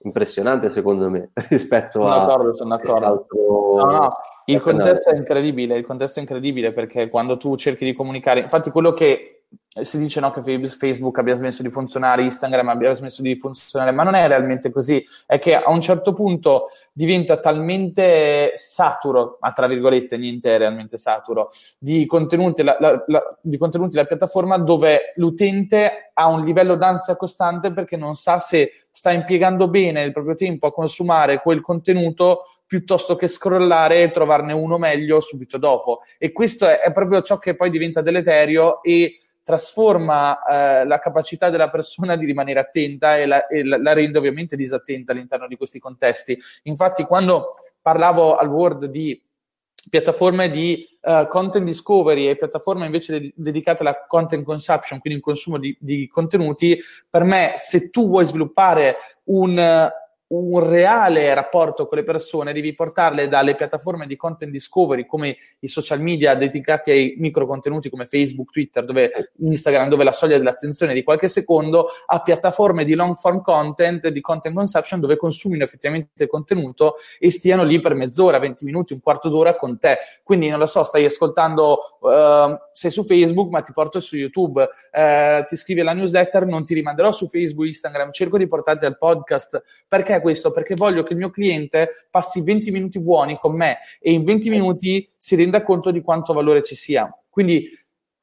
impressionante secondo me rispetto sono a d'accordo, sono d'accordo. No, no, il contesto è incredibile, il contesto è incredibile perché quando tu cerchi di comunicare, infatti quello che si dice no, che Facebook abbia smesso di funzionare, Instagram abbia smesso di funzionare, ma non è realmente così, è che a un certo punto diventa talmente saturo, ma tra virgolette niente è realmente saturo, di contenuti la, la, la, di contenuti la piattaforma dove l'utente ha un livello d'ansia costante perché non sa se sta impiegando bene il proprio tempo a consumare quel contenuto piuttosto che scrollare e trovarne uno meglio subito dopo. E questo è, è proprio ciò che poi diventa deleterio e trasforma eh, la capacità della persona di rimanere attenta e, la, e la, rende ovviamente disattenta all'interno di questi contesti. Infatti, quando parlavo al Word di piattaforme di uh, content discovery e piattaforme invece de- dedicate alla content consumption, quindi il consumo di, di, contenuti, per me se tu vuoi sviluppare un, un reale rapporto con le persone, devi portarle dalle piattaforme di content discovery come i social media dedicati ai micro contenuti come Facebook, Twitter, dove, Instagram, dove la soglia dell'attenzione è di qualche secondo, a piattaforme di long form content, di content consumption, dove consumino effettivamente contenuto e stiano lì per mezz'ora, 20 minuti, un quarto d'ora con te. Quindi, non lo so, stai ascoltando, uh, sei su Facebook, ma ti porto su YouTube, uh, ti scrivi alla newsletter, non ti rimanderò su Facebook, Instagram, cerco di portarti al podcast. Perché questo? Perché voglio che il mio cliente passi 20 minuti buoni con me e in 20 minuti si renda conto di quanto valore ci sia. Quindi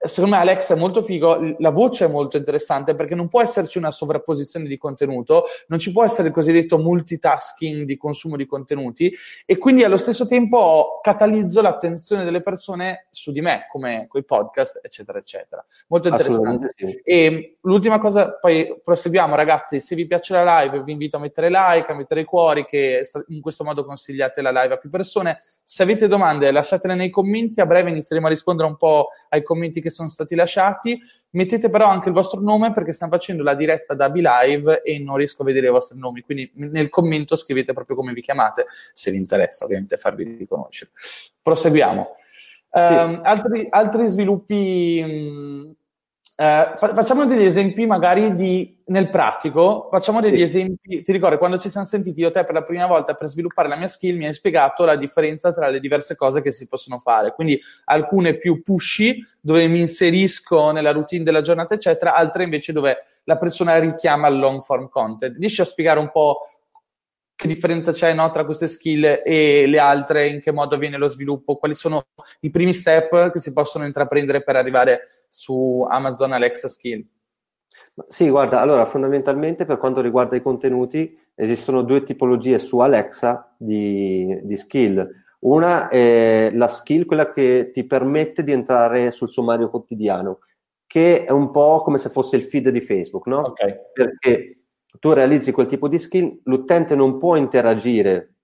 secondo me Alex è molto figo, la voce è molto interessante perché non può esserci una sovrapposizione di contenuto, non ci può essere il cosiddetto multitasking di consumo di contenuti e quindi allo stesso tempo catalizzo l'attenzione delle persone su di me, come con i podcast, eccetera, eccetera. Molto interessante. Sì. E l'ultima cosa, poi proseguiamo ragazzi, se vi piace la live vi invito a mettere like, a mettere i cuori, che in questo modo consigliate la live a più persone. Se avete domande lasciatele nei commenti, a breve inizieremo a rispondere un po' ai commenti che sono stati lasciati. Mettete però anche il vostro nome perché stiamo facendo la diretta da Live e non riesco a vedere i vostri nomi, quindi nel commento scrivete proprio come vi chiamate, se vi interessa ovviamente farvi riconoscere. Proseguiamo. Sì. Um, altri, altri, sviluppi mh, eh, facciamo degli esempi magari di, nel pratico, facciamo degli sì. esempi, ti ricordo quando ci siamo sentiti io te per la prima volta per sviluppare la mia skill mi hai spiegato la differenza tra le diverse cose che si possono fare, quindi alcune più pushy dove mi inserisco nella routine della giornata eccetera, altre invece dove la persona richiama il long form content. Riesci a spiegare un po' che differenza c'è no, tra queste skill e le altre, in che modo avviene lo sviluppo, quali sono i primi step che si possono intraprendere per arrivare su Amazon Alexa Skill? Sì, guarda, allora fondamentalmente per quanto riguarda i contenuti esistono due tipologie su Alexa di, di skill. Una è la skill, quella che ti permette di entrare sul sommario quotidiano, che è un po' come se fosse il feed di Facebook, no? Okay. Perché tu realizzi quel tipo di skill, l'utente non può interagire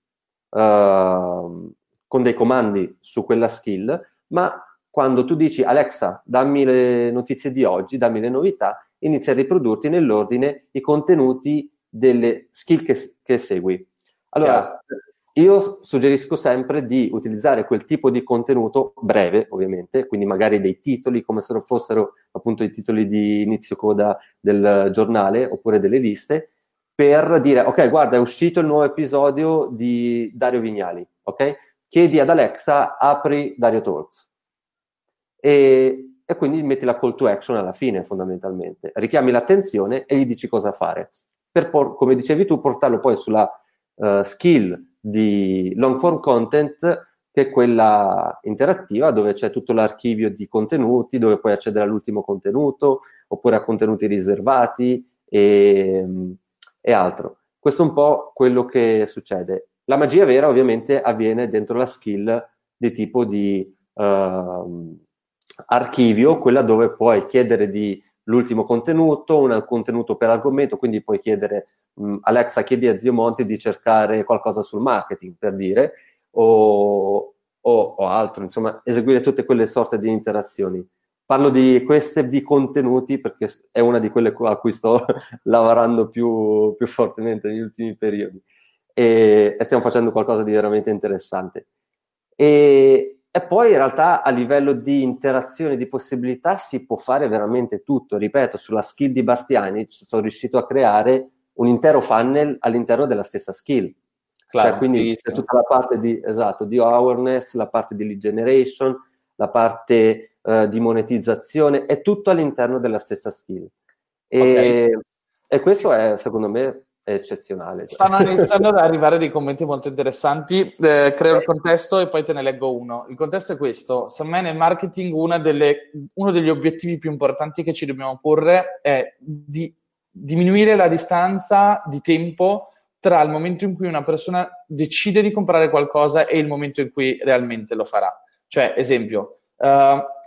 uh, con dei comandi su quella skill, ma quando tu dici Alexa, dammi le notizie di oggi, dammi le novità, inizia a riprodurti nell'ordine i contenuti delle skill che, che segui. Allora, io suggerisco sempre di utilizzare quel tipo di contenuto breve, ovviamente, quindi magari dei titoli come se fossero appunto i titoli di inizio coda del giornale oppure delle liste, per dire, ok, guarda, è uscito il nuovo episodio di Dario Vignali, ok? Chiedi ad Alexa, apri Dario Talks e, e quindi metti la call to action alla fine fondamentalmente. Richiami l'attenzione e gli dici cosa fare. Per, come dicevi tu, portarlo poi sulla uh, skill di long form content che è quella interattiva dove c'è tutto l'archivio di contenuti, dove puoi accedere all'ultimo contenuto oppure a contenuti riservati e, e altro. Questo è un po' quello che succede. La magia vera ovviamente avviene dentro la skill di tipo di uh, archivio, quella dove puoi chiedere di l'ultimo contenuto, un contenuto per argomento, quindi puoi chiedere mh, Alexa chiedi a Zio Monti di cercare qualcosa sul marketing, per dire, o, o, o, altro, insomma, eseguire tutte quelle sorte di interazioni. Parlo di queste di contenuti perché è una di quelle a cui sto lavorando più, più fortemente negli ultimi periodi e, e stiamo facendo qualcosa di veramente interessante. E, e poi in realtà a livello di interazione, di possibilità, si può fare veramente tutto. Ripeto, sulla skill di Bastianic sono riuscito a creare un intero funnel all'interno della stessa skill. Claro, cioè, quindi c'è tutta la parte di, esatto, di awareness, la parte di lead generation, la parte uh, di monetizzazione, è tutto all'interno della stessa skill. E, okay. e questo è, secondo me, è eccezionale. Stanno iniziando ad arrivare dei commenti molto interessanti. Eh, creo il contesto e poi te ne leggo uno. Il contesto è questo: secondo me nel marketing delle, uno degli obiettivi più importanti che ci dobbiamo porre è di diminuire la distanza di tempo tra il momento in cui una persona decide di comprare qualcosa e il momento in cui realmente lo farà. Cioè, esempio, uh,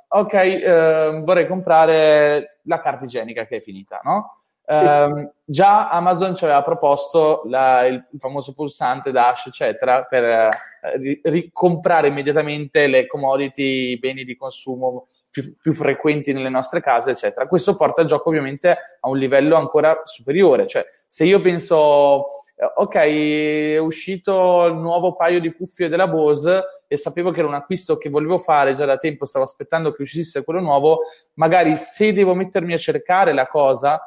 ok, uh, vorrei comprare la carta igienica che è finita, no? Um, già Amazon ci aveva proposto la, il, il, famoso pulsante Dash, eccetera, per eh, ricomprare immediatamente le commodity, i beni di consumo più, più, frequenti nelle nostre case, eccetera. Questo porta il gioco ovviamente a un livello ancora superiore. Cioè, se io penso eh, ok, è uscito il nuovo paio di cuffie della Bose e sapevo che era un acquisto che volevo fare già da tempo, stavo aspettando che uscisse quello nuovo, magari se devo mettermi a cercare la cosa,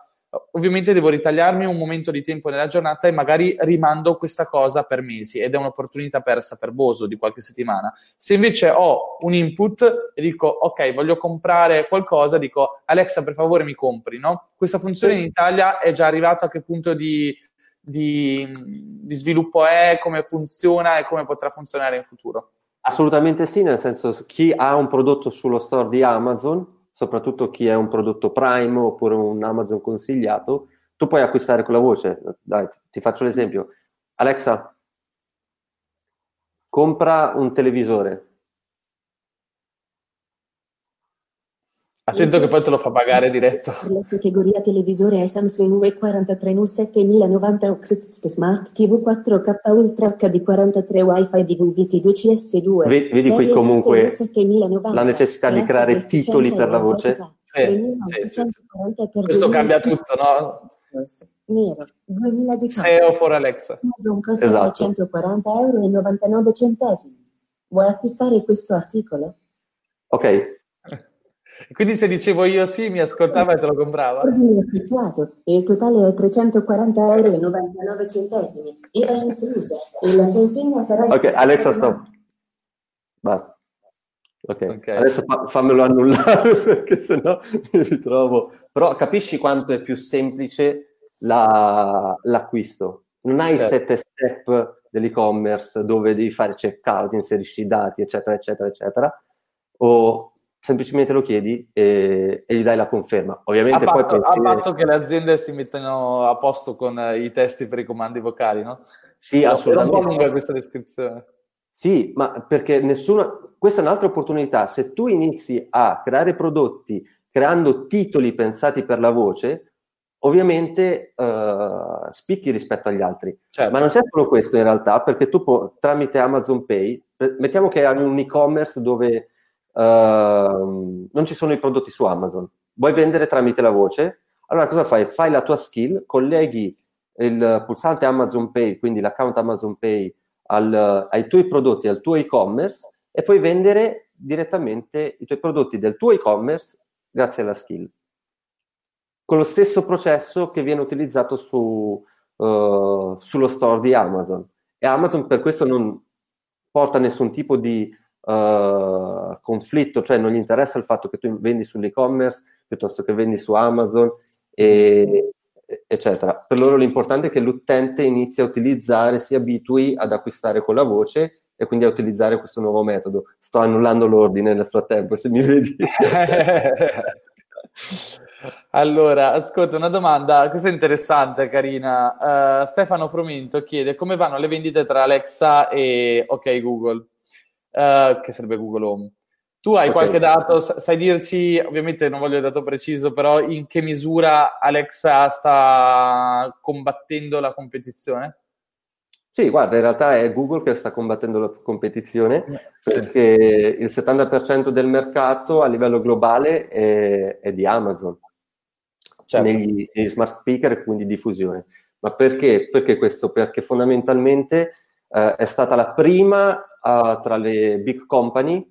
ovviamente devo ritagliarmi un momento di tempo nella giornata e magari rimando questa cosa per mesi ed è un'opportunità persa per Boso di qualche settimana. Se invece ho un input e dico ok, voglio comprare qualcosa, dico Alexa per favore mi compri, no? Questa funzione in Italia è già arrivata a che punto di, di, di sviluppo è, come funziona e come potrà funzionare in futuro? Assolutamente sì, nel senso chi ha un prodotto sullo store di Amazon soprattutto chi è un prodotto Prime oppure un Amazon consigliato, tu puoi acquistare con la voce. Dai, ti faccio l'esempio. Alexa, compra un televisore. Attento che poi te lo fa pagare diretto. La categoria televisore è Samsung UE43 NU 7090 Oxyst Smart TV 4K Ultra HD 43 Wi-Fi DVB-T 2 CS2. Vedi, vedi qui comunque la necessità di creare titoli per la voce? Sì, sì, sì, Questo cambia tutto, no? Nero 2018 SEO for Alexa Amazon costa esatto. 140 euro e 99 centesimi vuoi acquistare questo articolo? ok quindi se dicevo io sì, mi ascoltava e te lo comprava. Ordine effettuato e il totale è 340 euro e 99 centesimi. Era inclusa e la consegna sarà... Ok, Alexa, stop. Basta. Ok, okay. adesso fa- fammelo annullare perché sennò mi ritrovo. Però capisci quanto è più semplice la- l'acquisto. Non hai certo. sette step dell'e-commerce dove devi fare checkout, inserisci i dati, eccetera, eccetera, eccetera. O semplicemente lo chiedi e, e, gli dai la conferma. Ovviamente a poi patto, pensi... a patto che le aziende si mettano a posto con eh, i testi per i comandi vocali, no? Sì, no, assolutamente. È un po' lunga questa descrizione. Sì, ma perché nessuna... Questa è un'altra opportunità. Se tu inizi a creare prodotti creando titoli pensati per la voce, ovviamente uh, spicchi rispetto agli altri. Certo. Ma non c'è solo questo in realtà, perché tu puoi, tramite Amazon Pay, mettiamo che hai un e-commerce dove uh, non ci sono i prodotti su Amazon, vuoi vendere tramite la voce, allora cosa fai? Fai la tua skill, colleghi il pulsante Amazon Pay, quindi l'account Amazon Pay al, ai tuoi prodotti, al tuo e-commerce e puoi vendere direttamente i tuoi prodotti del tuo e-commerce grazie alla skill. Con lo stesso processo che viene utilizzato su, uh, sullo store di Amazon. E Amazon per questo non porta nessun tipo di uh, conflitto, cioè non gli interessa il fatto che tu vendi sull'e-commerce piuttosto che vendi su Amazon, e, eccetera. Per loro l'importante è che l'utente inizi a utilizzare, si abitui ad acquistare con la voce e quindi a utilizzare questo nuovo metodo. Sto annullando l'ordine nel frattempo, se mi vedi. Allora, ascolta, una domanda, questa è interessante, carina. Uh, Stefano Fromento chiede come vanno le vendite tra Alexa e OK Google? Uh, che sarebbe Google Home. Tu hai okay. qualche dato, sai dirci, ovviamente non voglio il dato preciso, però in che misura Alexa sta combattendo la competizione? Sì, guarda, in realtà è Google che sta combattendo la competizione sì. perché il 70% del mercato a livello globale è, è di Amazon certo. negli, negli, smart speaker e quindi diffusione. Ma perché? Perché questo? Perché fondamentalmente eh, è stata la prima uh, tra le big company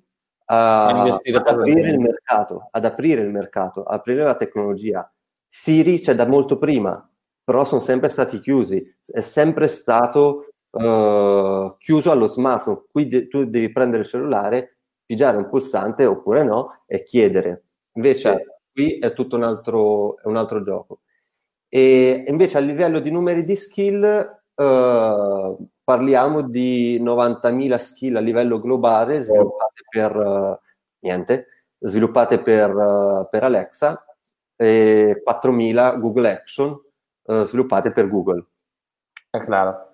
a, ad aprire il mercato, ad aprire il mercato, aprire la tecnologia. Siri c'è da molto prima, però sono sempre stati chiusi, è sempre stato uh, chiuso allo smartphone. Qui de- tu devi prendere il cellulare, pigiare un pulsante oppure no e chiedere. Invece certo. qui è tutto un altro, un altro gioco. E invece a livello di numeri di skill, uh, parliamo di 90.000 skill a livello globale sviluppate per, uh, niente, sviluppate per, uh, per, Alexa e 4.000 Google Action uh, sviluppate per Google. È chiaro.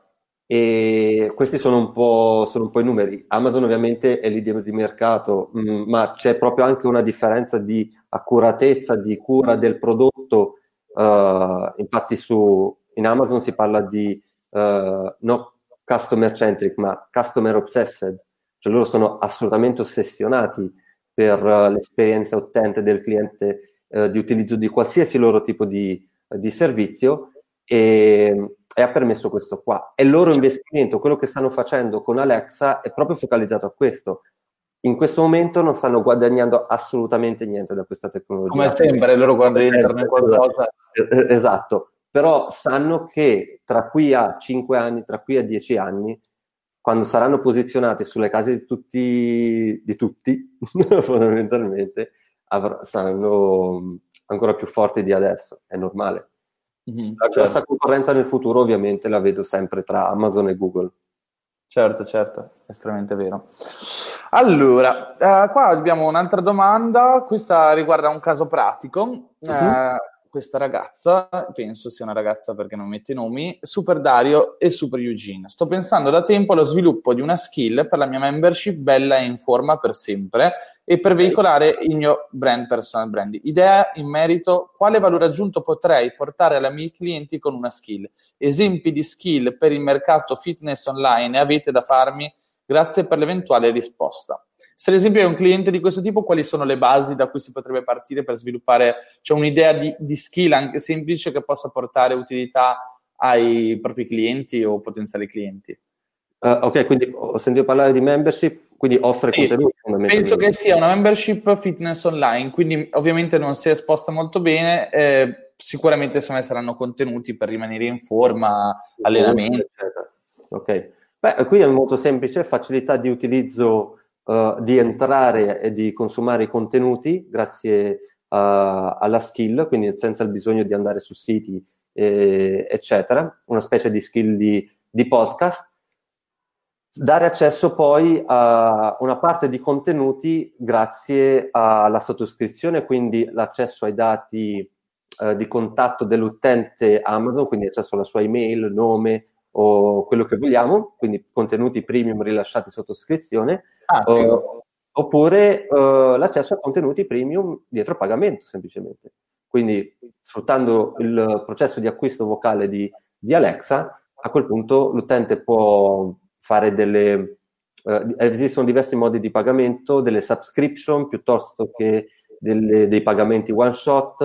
E questi sono un, po', sono un po' i numeri. Amazon ovviamente è leader di mercato, mh, mm, ma c'è proprio anche una differenza di accuratezza, di cura del prodotto. infatti su, in Amazon si parla di no, customer centric, ma customer obsessed, cioè loro sono assolutamente ossessionati per uh, l'esperienza utente del cliente uh, di utilizzo di qualsiasi loro tipo di, uh, di servizio e, e ha permesso questo qua. E il loro investimento, quello che stanno facendo con Alexa, è proprio focalizzato a questo. In questo momento non stanno guadagnando assolutamente niente da questa tecnologia. Come sempre, loro in qualcosa... Esatto, però sanno che tra qui a 5 anni, tra qui a 10 anni, quando saranno posizionati sulle case di tutti, di tutti fondamentalmente, avr- saranno ancora più forti di adesso, è normale. Mhm, La certo. concorrenza nel futuro ovviamente la vedo sempre tra Amazon e Google. Certo, certo, estremamente vero. Allora, eh, qua abbiamo un'altra domanda, questa riguarda un caso pratico. Eh, questa ragazza, penso sia una ragazza perché non mette nomi, Super Dario e Super Eugene. Sto pensando da tempo allo sviluppo di una skill per la mia membership bella e in forma per sempre e per veicolare il mio brand personal brand. Idea in merito, quale valore aggiunto potrei portare ai miei clienti con una skill? Esempi di skill per il mercato fitness online avete da farmi? Grazie per l'eventuale risposta. Se ad esempio è un cliente di questo tipo, quali sono le basi da cui si potrebbe partire per sviluppare cioè un'idea di, di skill anche semplice che possa portare utilità ai propri clienti o potenziali clienti? Eh, ok, quindi ho sentito parlare di membership, quindi offre Sì, contenuti fondamentalmente. Penso che sia una membership fitness online, quindi ovviamente non si è esposta molto bene, eh, sicuramente secondo me saranno contenuti per rimanere in forma, allenamento. Ok, beh, qui è molto semplice, facilità di utilizzo, eh, di entrare e di consumare i contenuti grazie eh, alla skill, quindi senza il bisogno di andare su siti, eh, eccetera, una specie di skill di, di podcast. Dare accesso poi a una parte di contenuti grazie alla sottoscrizione, quindi l'accesso ai dati eh, di contatto dell'utente Amazon, quindi accesso alla sua email, nome o quello che vogliamo, quindi contenuti premium rilasciati sotto iscrizione, Ah, o- oppure eh, l'accesso a contenuti premium dietro pagamento semplicemente. Quindi sfruttando il processo di acquisto vocale di, di Alexa, a quel punto l'utente può fare delle... eh, esistono diversi modi di pagamento, delle subscription piuttosto che delle- dei pagamenti one shot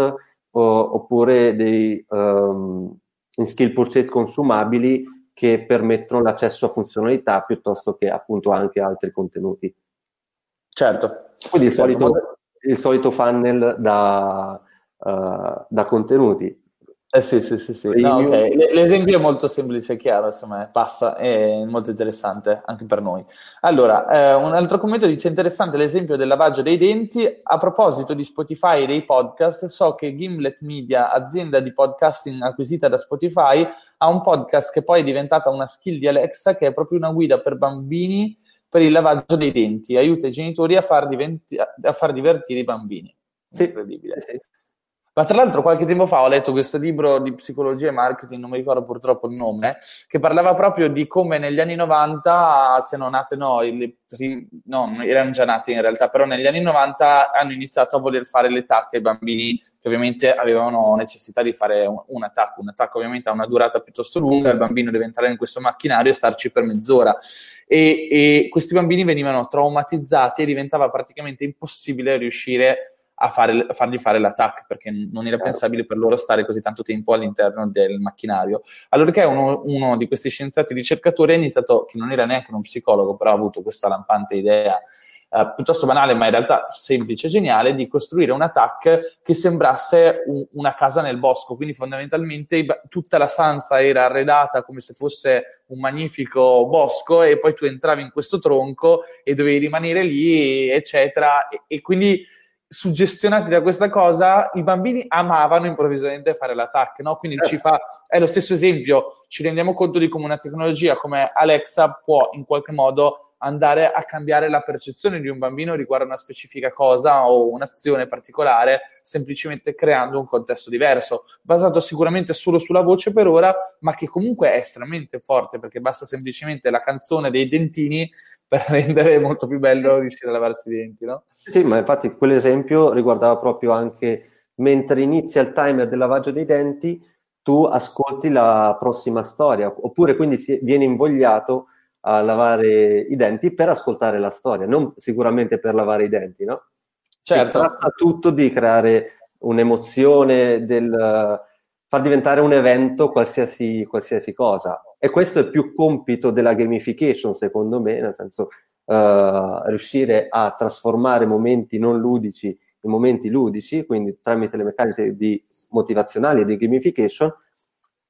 o- oppure dei in skill purchase consumabili che permettono l'accesso a funzionalità piuttosto che appunto anche altri contenuti. Certo. Quindi il, Certo, solito, il solito funnel da, eh, da contenuti. Eh sì, sì, sì, sì. No, Premium. ok. L- L'esempio è molto semplice e chiaro, insomma, passa, è molto interessante anche per noi. Allora, eh, un altro commento dice interessante l'esempio del lavaggio dei denti. A proposito di Spotify e dei podcast, so che Gimlet Media, azienda di podcasting acquisita da Spotify, ha un podcast che poi è diventata una skill di Alexa che è proprio una guida per bambini per il lavaggio dei denti. Aiuta i genitori a far, diventi- a far divertire i bambini. Sì. Incredibile. Sì. Ma tra l'altro qualche tempo fa ho letto questo libro di psicologia e marketing, non mi ricordo purtroppo il nome, che parlava proprio di come negli anni 90 siano nate, no, prim- no, erano già nate in realtà, però negli anni 90 hanno iniziato a voler fare le tacche ai bambini che ovviamente avevano necessità di fare un, un attacco. Un attacco ovviamente ha una durata piuttosto lunga, il bambino deve entrare in questo macchinario e starci per mezz'ora. E, e questi bambini venivano traumatizzati e diventava praticamente impossibile riuscire a, fare, a fargli fare l'attack perché non era pensabile per loro stare così tanto tempo all'interno del macchinario. Allora che uno, uno di questi scienziati ricercatori ha iniziato, che non era neanche uno psicologo, però ha avuto questa lampante idea eh, piuttosto banale, ma in realtà semplice e geniale, di costruire un attack che sembrasse un- una casa nel bosco. Quindi fondamentalmente tutta la stanza era arredata come se fosse un magnifico bosco e poi tu entravi in questo tronco e dovevi rimanere lì, eccetera. E, e quindi suggestionati da questa cosa, i bambini amavano improvvisamente fare l'attack, no? Quindi ci fa, è lo stesso esempio, ci rendiamo conto di come una tecnologia come Alexa può in qualche modo andare a cambiare la percezione di un bambino riguardo una specifica cosa o un'azione particolare, semplicemente creando un contesto diverso, basato sicuramente solo sulla voce per ora, ma che comunque è estremamente forte, perché basta semplicemente la canzone dei dentini per rendere molto più bello riuscire a lavarsi i denti, no? Sì, ma infatti quell'esempio riguardava proprio anche mentre inizia il timer del lavaggio dei denti, tu ascolti la prossima storia, oppure quindi si, vieni invogliato a lavare i denti per ascoltare la storia, non sicuramente per lavare i denti, no? Certo. Si tratta tutto di creare un'emozione del, far diventare un evento qualsiasi, qualsiasi cosa. E questo è più compito della gamification, secondo me, nel senso uh, riuscire a trasformare momenti non ludici in momenti ludici, quindi tramite le meccaniche di motivazionali e di gamification,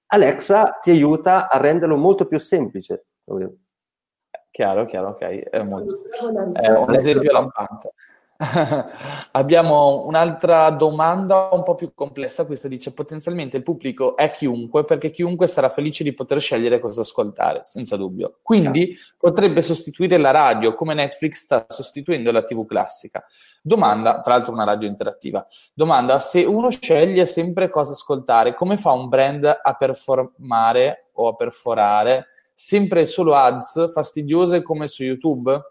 Alexa ti aiuta a renderlo molto più semplice. Chiaro, chiaro, ok. È, molto... è un esempio lampante. Abbiamo un'altra domanda un po' più complessa, questa dice potenzialmente il pubblico è chiunque perché chiunque sarà felice di poter scegliere cosa ascoltare, senza dubbio. Quindi potrebbe sostituire la radio come Netflix sta sostituendo la TV classica. Domanda, tra l'altro una radio interattiva, domanda se uno sceglie sempre cosa ascoltare, come fa un brand a performare o a perforare sempre solo ads fastidiose come su YouTube?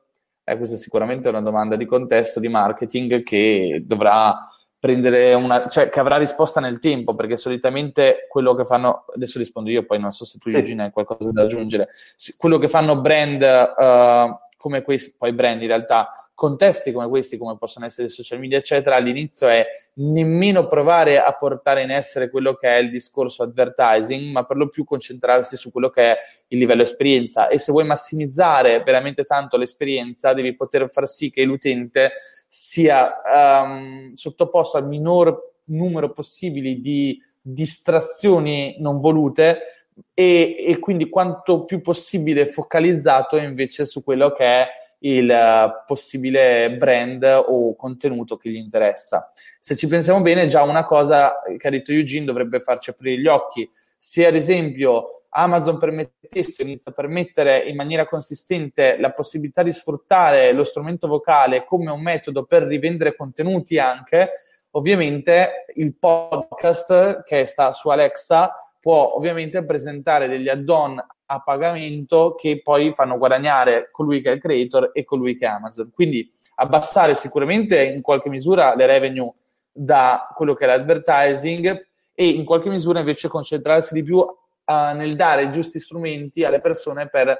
Eh, questa è sicuramente una domanda di contesto, di marketing che dovrà prendere una, cioè che avrà risposta nel tempo, perché solitamente quello che fanno, adesso rispondo io, poi non so se tu, sì. Hai qualcosa da aggiungere, quello che fanno brand uh, come questi, poi brand in realtà, contesti come questi, come possono essere i social media, eccetera, all'inizio è nemmeno provare a portare in essere quello che è il discorso advertising, ma per lo più concentrarsi su quello che è il livello esperienza. E se vuoi massimizzare veramente tanto l'esperienza, devi poter far sì che l'utente sia um, sottoposto al minor numero possibile di distrazioni non volute e, e, quindi quanto più possibile focalizzato invece su quello che è il uh, possibile brand o contenuto che gli interessa. Se ci pensiamo bene, già una cosa che ha detto Eugene dovrebbe farci aprire gli occhi. Se ad esempio Amazon permettesse, inizia a permettere in maniera consistente la possibilità di sfruttare lo strumento vocale come un metodo per rivendere contenuti anche, ovviamente il podcast che sta su Alexa può ovviamente presentare degli add-on a pagamento che poi fanno guadagnare colui che è il creator e colui che è Amazon. Quindi abbassare sicuramente in qualche misura le revenue da quello che è l'advertising e in qualche misura invece concentrarsi di più uh, nel dare giusti strumenti alle persone per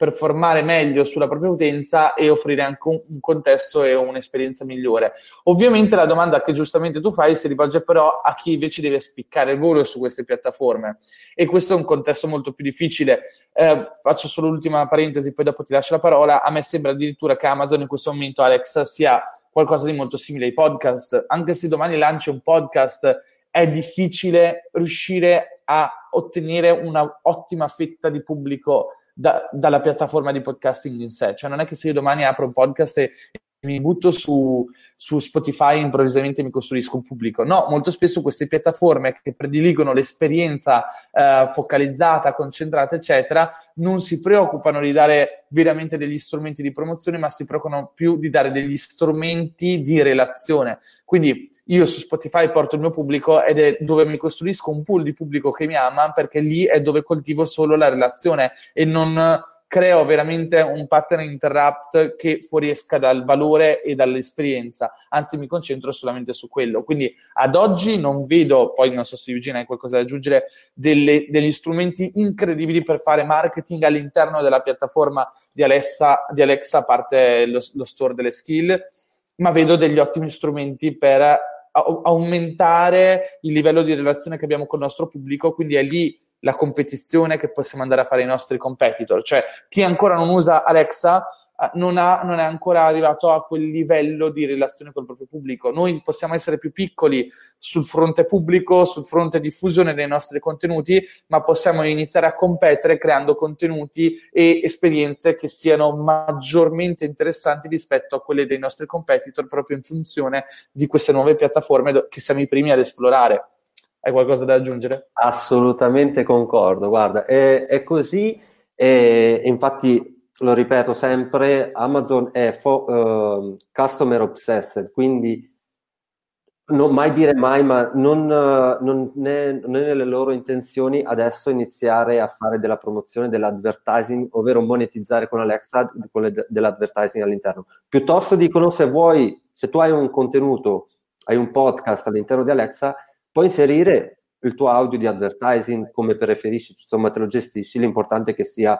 performare meglio sulla propria utenza e offrire anche un, un, contesto e un'esperienza migliore. Ovviamente la domanda che giustamente tu fai si rivolge però a chi invece deve spiccare il volo su queste piattaforme e questo è un contesto molto più difficile. Eh, faccio solo l'ultima parentesi, poi dopo ti lascio la parola. A me sembra addirittura che Amazon in questo momento, Alex, sia qualcosa di molto simile ai podcast. Anche se domani lanci un podcast, è difficile riuscire a ottenere una ottima fetta di pubblico da, dalla piattaforma di podcasting in sé. Cioè non è che se io domani apro un podcast e mi butto su, su Spotify e improvvisamente mi costruisco un pubblico. No, molto spesso queste piattaforme che prediligono l'esperienza eh, focalizzata, concentrata, eccetera, non si preoccupano di dare veramente degli strumenti di promozione, ma si preoccupano più di dare degli strumenti di relazione. Quindi io su Spotify porto il mio pubblico ed è dove mi costruisco un pool di pubblico che mi ama perché lì è dove coltivo solo la relazione e non creo veramente un pattern interrupt che fuoriesca dal valore e dall'esperienza, anzi mi concentro solamente su quello. Quindi ad oggi non vedo, poi non so se Eugene hai qualcosa da aggiungere, delle, degli strumenti incredibili per fare marketing all'interno della piattaforma di Alexa, di Alexa a parte lo, lo store delle skill, ma vedo degli ottimi strumenti per aumentare il livello di relazione che abbiamo con il nostro pubblico, quindi è lì la competizione che possiamo andare a fare ai nostri competitor. Cioè, chi ancora non usa Alexa non, ha, non, è ancora arrivato a quel livello di relazione col proprio pubblico. Noi possiamo essere più piccoli sul fronte pubblico, sul fronte diffusione dei nostri contenuti, ma possiamo iniziare a competere creando contenuti e esperienze che siano maggiormente interessanti rispetto a quelle dei nostri competitor proprio in funzione di queste nuove piattaforme che siamo i primi ad esplorare. Hai qualcosa da aggiungere? Assolutamente concordo, guarda, è, è così e infatti lo ripeto sempre, Amazon è fo- uh, customer obsessed, quindi non mai dire mai, ma non, uh, non, è, non, è, nelle loro intenzioni adesso iniziare a fare della promozione dell'advertising, ovvero monetizzare con Alexa con le, dell'advertising all'interno. Piuttosto dicono se vuoi, se tu hai un contenuto, hai un podcast all'interno di Alexa, Puoi inserire il tuo audio di advertising come preferisci, insomma te lo gestisci, l'importante è che sia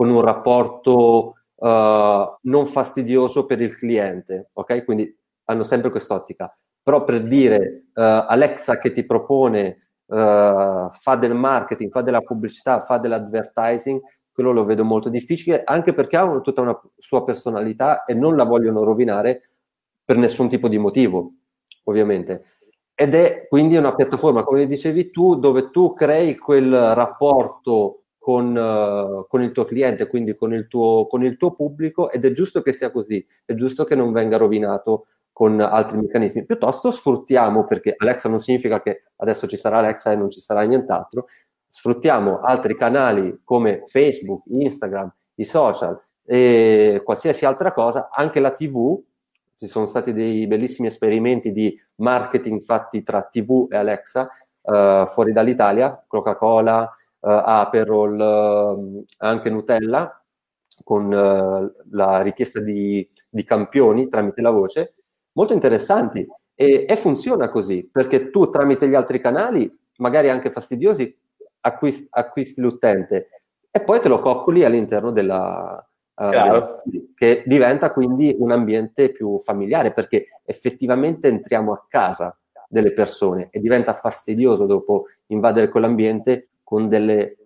con un rapporto uh, non fastidioso per il cliente, ok? Quindi hanno sempre quest'ottica. Però per dire uh, Alexa che ti propone fa del marketing, fa della pubblicità, fa dell'advertising, quello lo vedo molto difficile, anche perché ha tutta una sua personalità e non la vogliono rovinare per nessun tipo di motivo, ovviamente. Ed è quindi una piattaforma, come dicevi tu, dove tu crei quel rapporto con, uh, con il tuo cliente, quindi con il tuo, con il tuo pubblico, ed è giusto che sia così, è giusto che non venga rovinato con altri meccanismi. Piuttosto sfruttiamo, perché Alexa non significa che adesso ci sarà Alexa e non ci sarà nient'altro, sfruttiamo altri canali come Facebook, Instagram, i social e qualsiasi altra cosa, anche la TV. Ci sono stati dei bellissimi esperimenti di marketing fatti tra TV e Alexa uh, fuori dall'Italia, Coca-Cola, Aperol, uh, anche Nutella, con la richiesta di, di campioni tramite la voce, molto interessanti. E, e, funziona così, perché tu tramite gli altri canali, magari anche fastidiosi, acquisti, acquisti l'utente e poi te lo coccoli all'interno della, uh, che diventa quindi un ambiente più familiare perché effettivamente entriamo a casa delle persone e diventa fastidioso dopo invadere quell'ambiente con delle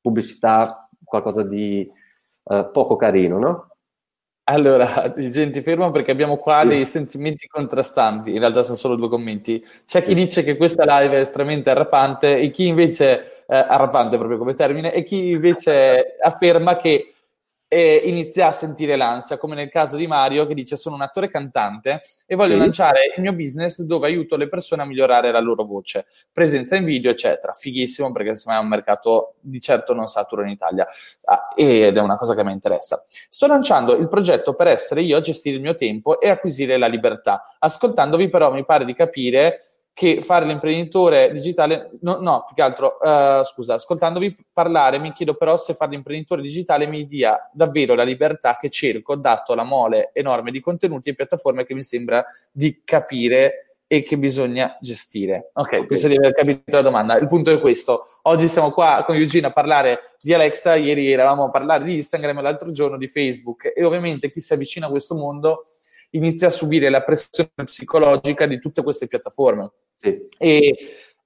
pubblicità, qualcosa di uh, poco carino, no? Allora, gente, fermo perché abbiamo qua dei sentimenti contrastanti. In realtà sono solo due commenti. C'è chi dice che questa live è estremamente arrapante e chi invece, eh, arrapante proprio come termine, e chi invece afferma che e inizia a sentire l'ansia, come nel caso di Mario che dice sono un attore cantante e voglio sì. lanciare il mio business dove aiuto le persone a migliorare la loro voce, presenza in video, eccetera. Fighissimo perché me è un mercato di certo non saturo in Italia ah, ed è una cosa che mi interessa. Sto lanciando il progetto per essere io a gestire il mio tempo e acquisire la libertà. Ascoltandovi però mi pare di capire che fare l'imprenditore digitale, no, no più che altro, uh, scusa, ascoltandovi parlare mi chiedo però se fare l'imprenditore digitale mi dia davvero la libertà che cerco, dato la mole enorme di contenuti e piattaforme che mi sembra di capire e che bisogna gestire. Ok, okay. penso di aver capito la domanda. Il punto è questo. Oggi siamo qua con Eugene a parlare di Alexa, ieri eravamo a parlare di Instagram, l'altro giorno di Facebook e ovviamente chi si avvicina a questo mondo inizia a subire la pressione psicologica di tutte queste piattaforme. Sì. E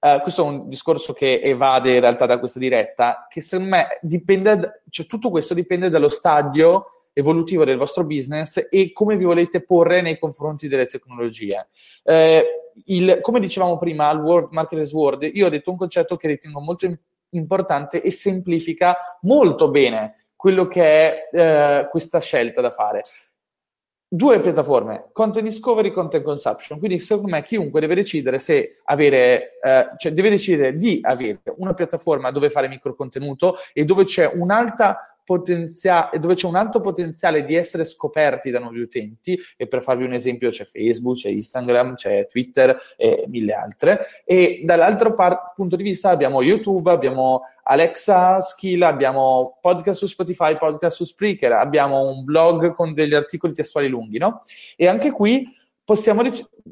uh, questo è un discorso che evade in realtà da questa diretta, che secondo me dipende, cioè tutto questo dipende dallo stadio evolutivo del vostro business e come vi volete porre nei confronti delle tecnologie. Eh, il, come dicevamo prima al World Marketers World, io ho detto un concetto che ritengo molto importante e semplifica molto bene quello che è eh, questa scelta da fare due piattaforme, content discovery e content consumption. Quindi, secondo me, chiunque deve decidere se avere, eh, cioè deve decidere di avere una piattaforma dove fare microcontenuto e dove c'è un'alta potenziale, dove c'è un alto potenziale di essere scoperti da nuovi utenti, e per farvi un esempio c'è Facebook, c'è Instagram, c'è Twitter e mille altre, e dall'altro par- punto di vista abbiamo YouTube, abbiamo Alexa Skill, abbiamo podcast su Spotify, podcast su Spreaker, abbiamo un blog con degli articoli testuali lunghi, no? E anche qui possiamo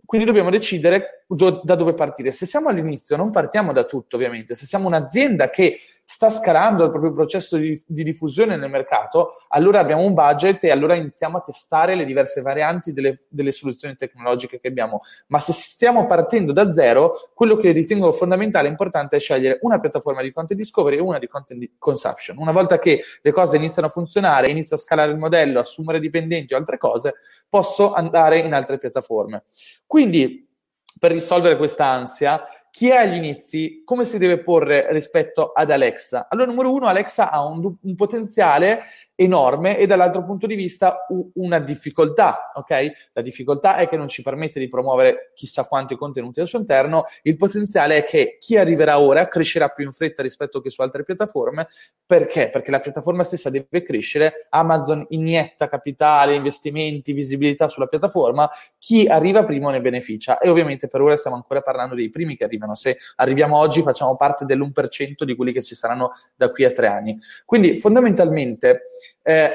quindi dobbiamo decidere do- da dove partire. Se siamo all'inizio, non partiamo da tutto, ovviamente. Se siamo un'azienda che sta scalando il proprio processo di, di, diffusione nel mercato, allora abbiamo un budget e allora iniziamo a testare le diverse varianti delle, delle soluzioni tecnologiche che abbiamo. Ma se stiamo partendo da zero, quello che ritengo fondamentale e importante è scegliere una piattaforma di content discovery e una di content consumption. Una volta che le cose iniziano a funzionare, inizio a scalare il modello, assumere dipendenti o altre cose, posso andare in altre piattaforme. Quindi, per risolvere questa ansia, chi è agli inizi, come si deve porre rispetto ad Alexa? Allora, numero uno, Alexa ha un, un potenziale enorme e dall'altro punto di vista una difficoltà, ok? La difficoltà è che non ci permette di promuovere chissà quanti contenuti al suo interno, il potenziale è che chi arriverà ora crescerà più in fretta rispetto che su altre piattaforme, perché? Perché la piattaforma stessa deve crescere, Amazon inietta capitale, investimenti, visibilità sulla piattaforma, chi arriva primo ne beneficia. E ovviamente per ora stiamo ancora parlando dei primi che arrivano, se arriviamo oggi facciamo parte dell'1% di quelli che ci saranno da qui a tre anni. Quindi fondamentalmente eh,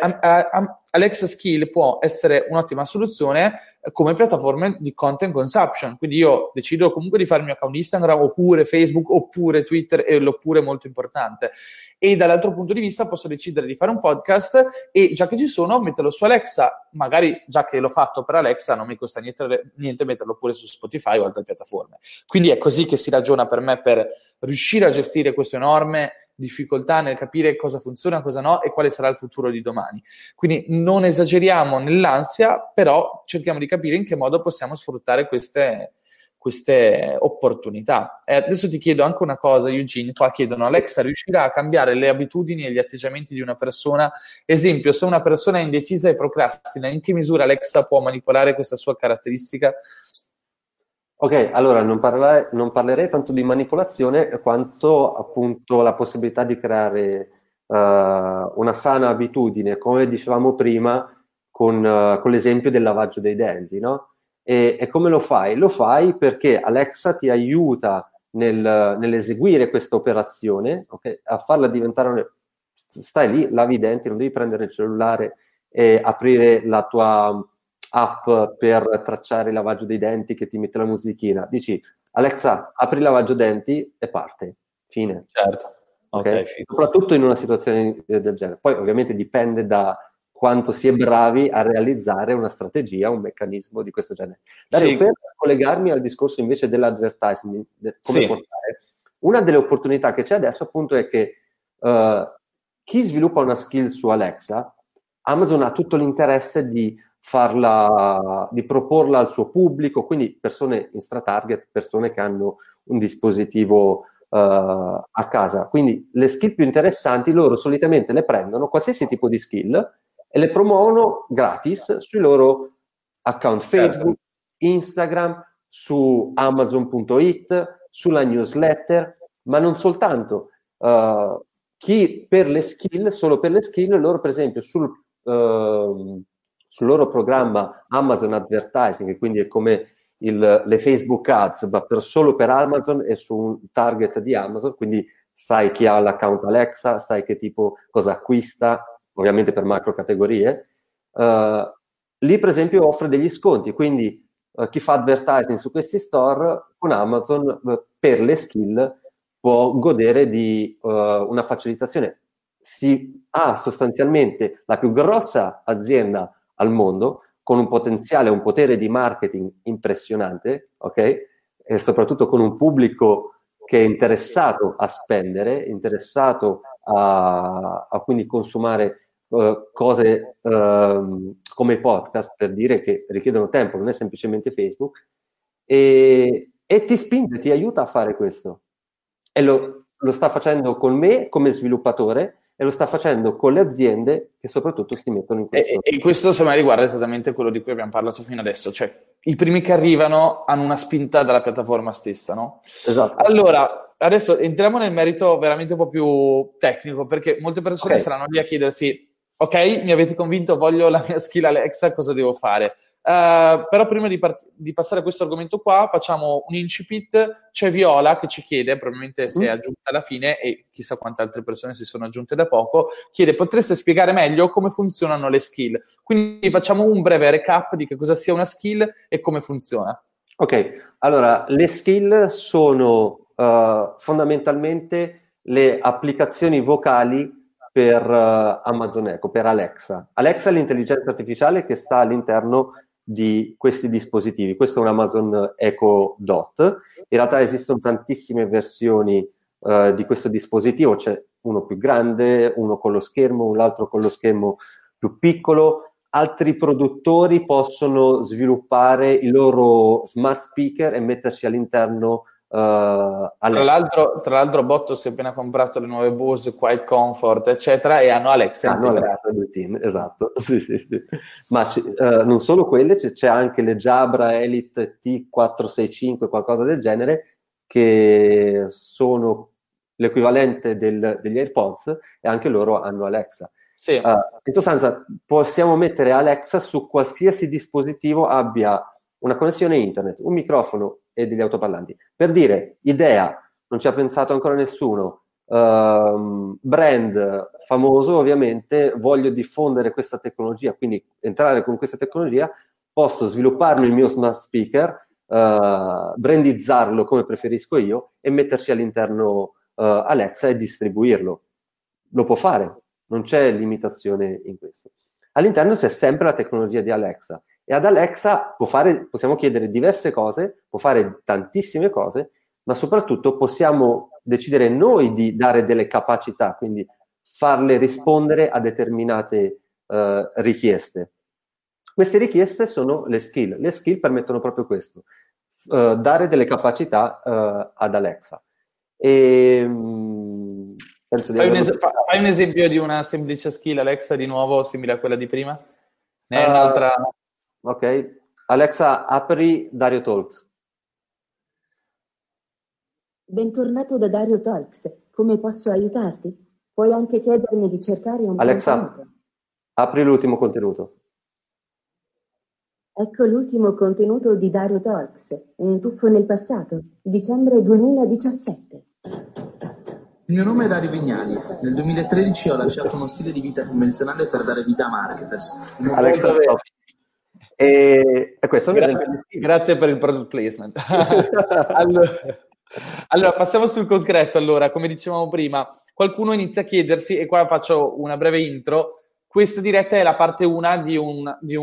Alexa Skill può essere un'ottima soluzione eh, come piattaforma di content consumption. Quindi io decido comunque di fare il mio account Instagram oppure Facebook oppure Twitter e l'oppure è molto importante. E dall'altro punto di vista posso decidere di fare un podcast e già che ci sono metterlo su Alexa, magari già che l'ho fatto per Alexa non mi costa niente, niente metterlo pure su Spotify o altre piattaforme. Quindi è così che si ragiona per me per riuscire a gestire questo enorme difficoltà nel capire cosa funziona, cosa no e quale sarà il futuro di domani. Quindi non esageriamo nell'ansia, però cerchiamo di capire in che modo possiamo sfruttare queste, queste opportunità. E adesso ti chiedo anche una cosa, Eugene, qua chiedono, Alexa riuscirà a cambiare le abitudini e gli atteggiamenti di una persona? Esempio, se una persona è indecisa e procrastina, in che misura Alexa può manipolare questa sua caratteristica? Ok, allora non, parla- non parlerei tanto di manipolazione quanto appunto la possibilità di creare uh, una sana abitudine, come dicevamo prima con, uh, con l'esempio del lavaggio dei denti, no? E, e, come lo fai? Lo fai perché Alexa ti aiuta nel, nell'eseguire questa operazione, okay? a farla diventare... Un... Stai lì, lavi i denti, non devi prendere il cellulare e aprire la tua app per tracciare il lavaggio dei denti che ti mette la musichina. Dici, Alexa, apri il lavaggio denti e parte. Fine. Certo. Okay? okay Soprattutto in una situazione del genere. Poi ovviamente dipende da quanto si è bravi a realizzare una strategia, un meccanismo di questo genere. Dario, sì. per collegarmi al discorso invece dell'advertising, come sì. portare, una delle opportunità che c'è adesso appunto è che uh, chi sviluppa una skill su Alexa, Amazon ha tutto l'interesse di farla, di proporla al suo pubblico, quindi persone in stratarget, persone che hanno un dispositivo uh, a casa. Quindi le skill più interessanti loro solitamente le prendono, qualsiasi tipo di skill, e le promuovono gratis sui loro account certo. Facebook, Instagram, su Amazon.it, sulla newsletter, ma non soltanto. Uh, chi per le skill, solo per le skill, loro per esempio sul... Uh, sul loro programma Amazon Advertising, quindi è come il, le Facebook Ads, ma per, solo per Amazon e su un target di Amazon, quindi sai chi ha l'account Alexa, sai che tipo cosa acquista, ovviamente per macro categorie. Uh, lì per esempio offre degli sconti, quindi uh, chi fa advertising su questi store con Amazon uh, per le skill può godere di una facilitazione. Si ha sostanzialmente la più grossa azienda al mondo con un potenziale, un potere di marketing impressionante, ok? E soprattutto con un pubblico che è interessato a spendere, interessato a, a quindi consumare uh, cose uh, come podcast, per dire che richiedono tempo, non è semplicemente Facebook, e, e ti spinge, ti aiuta a fare questo. E lo, lo sta facendo con me come sviluppatore, e lo sta facendo con le aziende che soprattutto si mettono in questo. E, e questo insomma riguarda esattamente quello di cui abbiamo parlato fino adesso, cioè i primi che arrivano hanno una spinta dalla piattaforma stessa, no? Esatto. Allora, adesso entriamo nel merito veramente un po' più tecnico, perché molte persone okay. saranno lì a chiedersi, ok, mi avete convinto, voglio la mia skill Alexa, cosa devo fare? Uh, però prima di, part- di, passare a questo argomento qua, facciamo un incipit. C'è Viola che ci chiede, probabilmente si è mm. aggiunta alla fine e chissà quante altre persone si sono aggiunte da poco, chiede potreste spiegare meglio come funzionano le skill. Quindi facciamo un breve recap di che cosa sia una skill e come funziona. Ok, allora le skill sono uh, fondamentalmente le applicazioni vocali per uh, Amazon Echo, per Alexa. Alexa è l'intelligenza artificiale che sta all'interno di questi dispositivi. Questo è un Amazon Echo Dot. In realtà esistono tantissime versioni uh, di questo dispositivo, c'è uno più grande, uno con lo schermo, un altro con lo schermo più piccolo. Altri produttori possono sviluppare i loro smart speaker e metterci all'interno Uh, tra, l'altro, tra l'altro, Botto si è appena comprato le nuove Bose Quiet Comfort, eccetera, e hanno Alexa. Hanno Alexa team, esatto. sì, sì, sì. Ma uh, non solo quelle, c'è, c'è, anche le Jabra Elite T465, qualcosa del genere, che sono l'equivalente del, degli AirPods e anche loro hanno Alexa. Sì. Uh, in sostanza, possiamo mettere Alexa su qualsiasi dispositivo abbia una connessione internet, un microfono e degli autoparlanti. Per dire, idea, non ci ha pensato ancora nessuno, ehm, brand famoso, ovviamente voglio diffondere questa tecnologia, quindi entrare con questa tecnologia, posso svilupparmi il mio smart speaker, eh, brandizzarlo come preferisco io e metterci all'interno eh, Alexa e distribuirlo. Lo può fare, non c'è limitazione in questo. All'interno c'è sempre la tecnologia di Alexa e ad Alexa fare, possiamo chiedere diverse cose, può fare tantissime cose, ma soprattutto possiamo decidere noi di dare delle capacità, quindi farle rispondere a determinate uh, richieste. Queste richieste sono le skill. Le skill permettono proprio questo, uh, dare delle capacità uh, ad Alexa. E, um, fai, un es- fai, un esempio di una semplice skill Alexa di nuovo simile a quella di prima? Ne è un'altra... Ok. Alexa, apri Dario Talks. Bentornato da Dario Talks. Come posso aiutarti? Puoi anche chiedermi di cercare un Alexa, contenuto. apri l'ultimo contenuto. Ecco l'ultimo contenuto di Dario Talks. Un tuffo nel passato. Dicembre 2017. Il mio nome è Dario Vignali. Nel 2013 ho lasciato uno stile di vita convenzionale per dare vita a marketers. Alexa, stop. E, e questo Gra- grazie per il product placement. allora, allora, passiamo sul concreto. Allora, come dicevamo prima, qualcuno inizia a chiedersi, e qua faccio una breve intro. Questa diretta è la parte 1 di, di,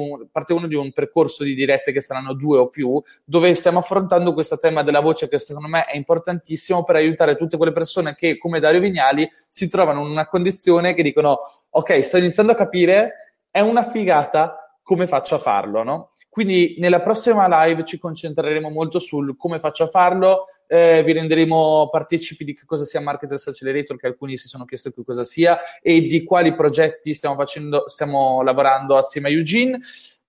di un percorso di dirette che saranno due o più, dove stiamo affrontando questo tema della voce che secondo me è importantissimo per aiutare tutte quelle persone che, come Dario Vignali, si trovano in una condizione che dicono: Ok, sto iniziando a capire, è una figata, come faccio a farlo, no? Quindi nella prossima live ci concentreremo molto sul come faccio a farlo, eh, vi renderemo partecipi di che cosa sia Marketers Accelerator, che alcuni si sono chiesti che cosa sia, e di quali progetti stiamo facendo, stiamo lavorando assieme a Eugene.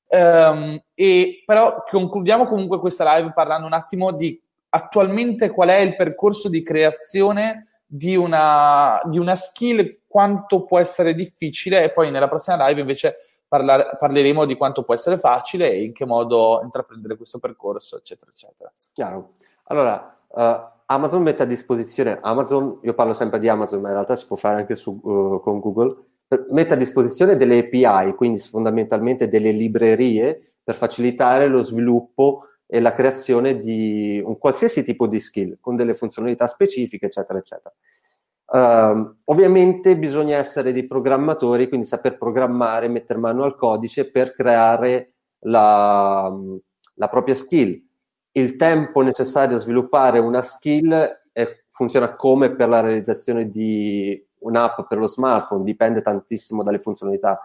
Um, e però concludiamo comunque questa live parlando un attimo di attualmente qual è il percorso di creazione di una, di una skill, quanto può essere difficile, e poi nella prossima live invece Parla- parleremo di quanto può essere facile e in che modo intraprendere questo percorso, eccetera, eccetera. Chiaro. Allora, uh, Amazon mette a disposizione, Amazon, io parlo sempre di Amazon, ma in realtà si può fare anche su, uh, con Google, mette a disposizione delle API, quindi fondamentalmente delle librerie per facilitare lo sviluppo e la creazione di un qualsiasi tipo di skill con delle funzionalità specifiche, eccetera, eccetera. Uh, ovviamente bisogna essere dei programmatori, quindi saper programmare, mettere mano al codice per creare la, la propria skill. Il tempo necessario a sviluppare una skill è, funziona come per la realizzazione di un'app per lo smartphone, dipende tantissimo dalle funzionalità.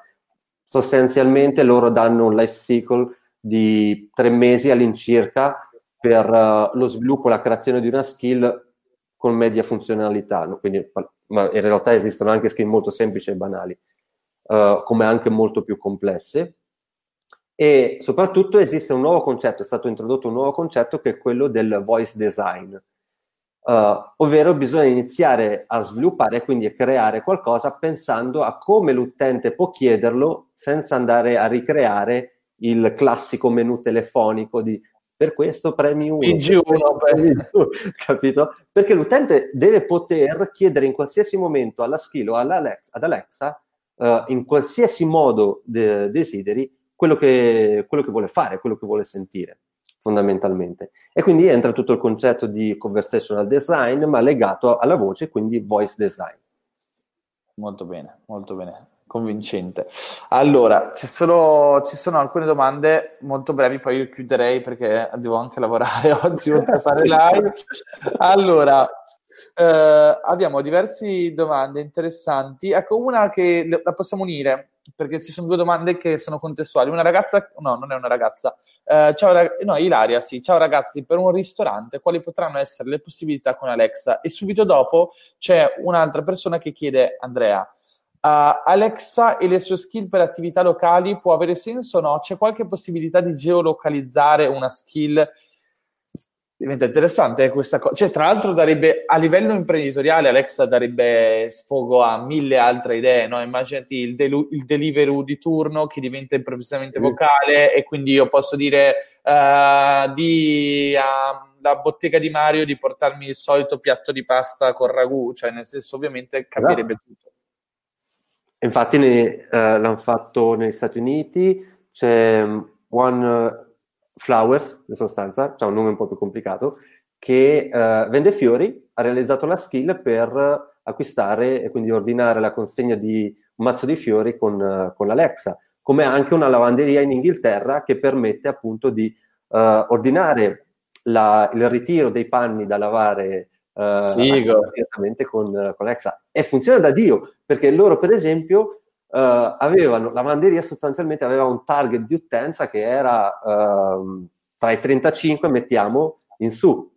Sostanzialmente loro danno un life cycle di tre mesi all'incirca per uh, lo sviluppo e la creazione di una skill con media funzionalità, no? Quindi, ma in realtà esistono anche skill molto semplici e banali, uh, come anche molto più complesse. E soprattutto esiste un nuovo concetto, è stato introdotto un nuovo concetto che è quello del voice design, uh, ovvero bisogna iniziare a sviluppare e quindi a creare qualcosa pensando a come l'utente può chiederlo senza andare a ricreare il classico menu telefonico di per questo premi 1. capito? Perché l'utente deve poter chiedere in qualsiasi momento alla skill o ad Alexa, uh, in qualsiasi modo de- desideri, quello che, quello che vuole fare, quello che vuole sentire, fondamentalmente. E quindi entra tutto il concetto di conversational design, ma legato alla voce, quindi voice design. Molto bene, molto bene convincente. Allora, ci sono, ci sono, alcune domande molto brevi, poi io chiuderei perché devo anche lavorare oggi oltre a fare live. Allora, eh, abbiamo diverse domande interessanti. Ecco, una che la possiamo unire perché ci sono due domande che sono contestuali. Una ragazza, no, non è una ragazza. Eh, ciao, rag- no, Ilaria, sì. Ciao ragazzi, per un ristorante quali potranno essere le possibilità con Alexa? E subito dopo c'è un'altra persona che chiede, Andrea, Uh, Alexa e le sue skill per attività locali può avere senso o no? C'è qualche possibilità di geolocalizzare una skill? Diventa interessante questa cosa. Cioè, tra l'altro, darebbe a livello imprenditoriale, Alexa darebbe sfogo a mille altre idee. No? Immaginati il, delu- il Deliveroo di turno che diventa improvvisamente vocale, e quindi io posso dire uh, di alla bottega di Mario di portarmi il solito piatto di pasta con ragù. Cioè, nel senso, ovviamente cambierebbe Esatto. tutto. Infatti ne- eh, l'hanno fatto negli Stati Uniti, c'è um, One Flowers, in sostanza, c'è un nome un po' più complicato, che eh, vende fiori, ha realizzato la skill per acquistare e quindi ordinare la consegna di un mazzo di fiori con, eh, con l'Alexa, come anche una lavanderia in Inghilterra che permette appunto di eh, ordinare la- il ritiro dei panni da lavare eh, direttamente con, con Alexa. E funziona da Dio, perché loro per esempio eh, avevano, la lavanderia sostanzialmente aveva un target di utenza che era ehm, tra i 35, mettiamo, in su.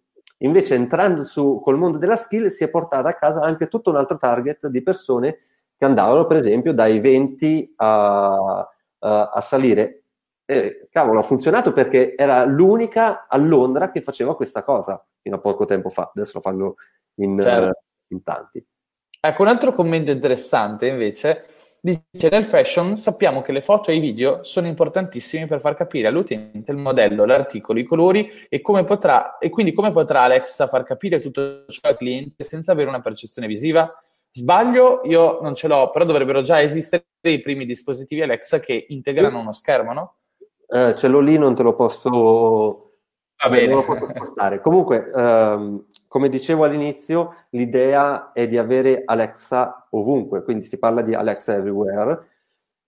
Invece entrando su col mondo della skill si è portata a casa anche tutto un altro target di persone che andavano per esempio dai 20 a, a- a salire. E, cavolo, ha funzionato perché era l'unica a Londra che faceva questa cosa fino a poco tempo fa. Adesso lo fanno in, Certo. eh, in tanti. Ecco, un altro commento interessante invece dice nel fashion sappiamo che le foto e i video sono importantissimi per far capire all'utente il modello, l'articolo, i colori e come potrà e quindi come potrà Alexa far capire tutto ciò al cliente senza avere una percezione visiva? Sbaglio, io non ce l'ho, però dovrebbero già esistere i primi dispositivi Alexa che integrano uno schermo, no? Eh, ce l'ho lì, non te lo posso, bene. posso spostare. Comunque, ehm, come dicevo all'inizio, l'idea è di avere Alexa ovunque, quindi si parla di Alexa Everywhere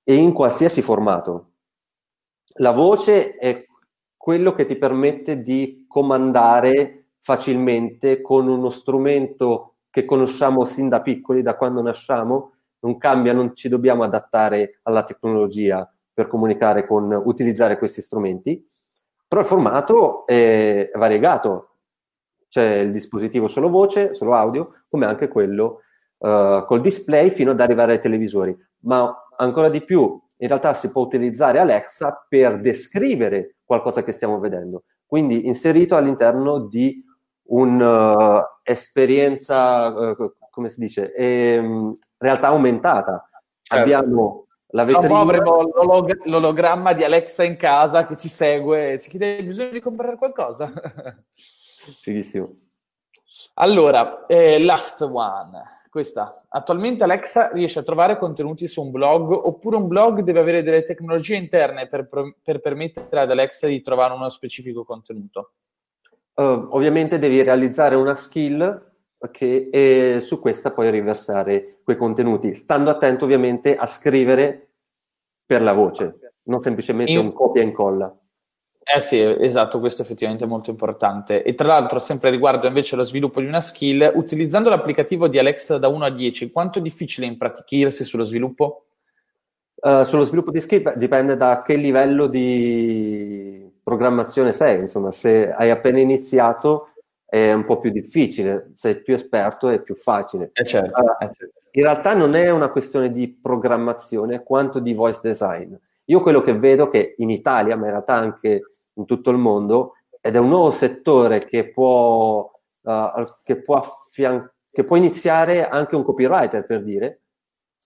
e in qualsiasi formato. La voce è quello che ti permette di comandare facilmente con uno strumento che conosciamo sin da piccoli, da quando nasciamo, non cambia, non ci dobbiamo adattare alla tecnologia per comunicare con, utilizzare questi strumenti, però il formato è variegato, c'è il dispositivo solo voce, solo audio, come anche quello eh, col display fino ad arrivare ai televisori, ma ancora di più in realtà si può utilizzare Alexa per descrivere qualcosa che stiamo vedendo, quindi inserito all'interno di un'esperienza, uh, come si dice, ehm, realtà aumentata. Certo. Abbiamo la vetrina. avremo l'olog- l'ologramma di Alexa in casa che ci segue e ci chiede: Hai bisogno di comprare qualcosa? Fighissimo. allora, eh, last one. Questa. Attualmente Alexa riesce a trovare contenuti su un blog oppure un blog deve avere delle tecnologie interne per, per permettere ad Alexa di trovare uno specifico contenuto. Uh, ovviamente devi realizzare una skill che, e su questa puoi riversare quei contenuti, stando attento ovviamente a scrivere per la voce, non semplicemente Io- un copia e incolla. Eh sì, esatto, questo effettivamente è molto importante. E tra l'altro, sempre riguardo invece lo sviluppo di una skill, utilizzando l'applicativo di Alexa da 1 a 10, quanto è difficile impratichirsi sullo sviluppo? Uh, sullo sviluppo di skill dipende da che livello di programmazione sei, insomma, se hai appena iniziato è un po' più difficile, se sei più esperto è più facile. Eh certo, Allora, eh certo. in realtà non è una questione di programmazione quanto di voice design. Io quello che vedo che in Italia, ma in realtà anche in tutto il mondo, ed è un nuovo settore che può, uh, che può, affian- che può iniziare anche un copywriter, per dire,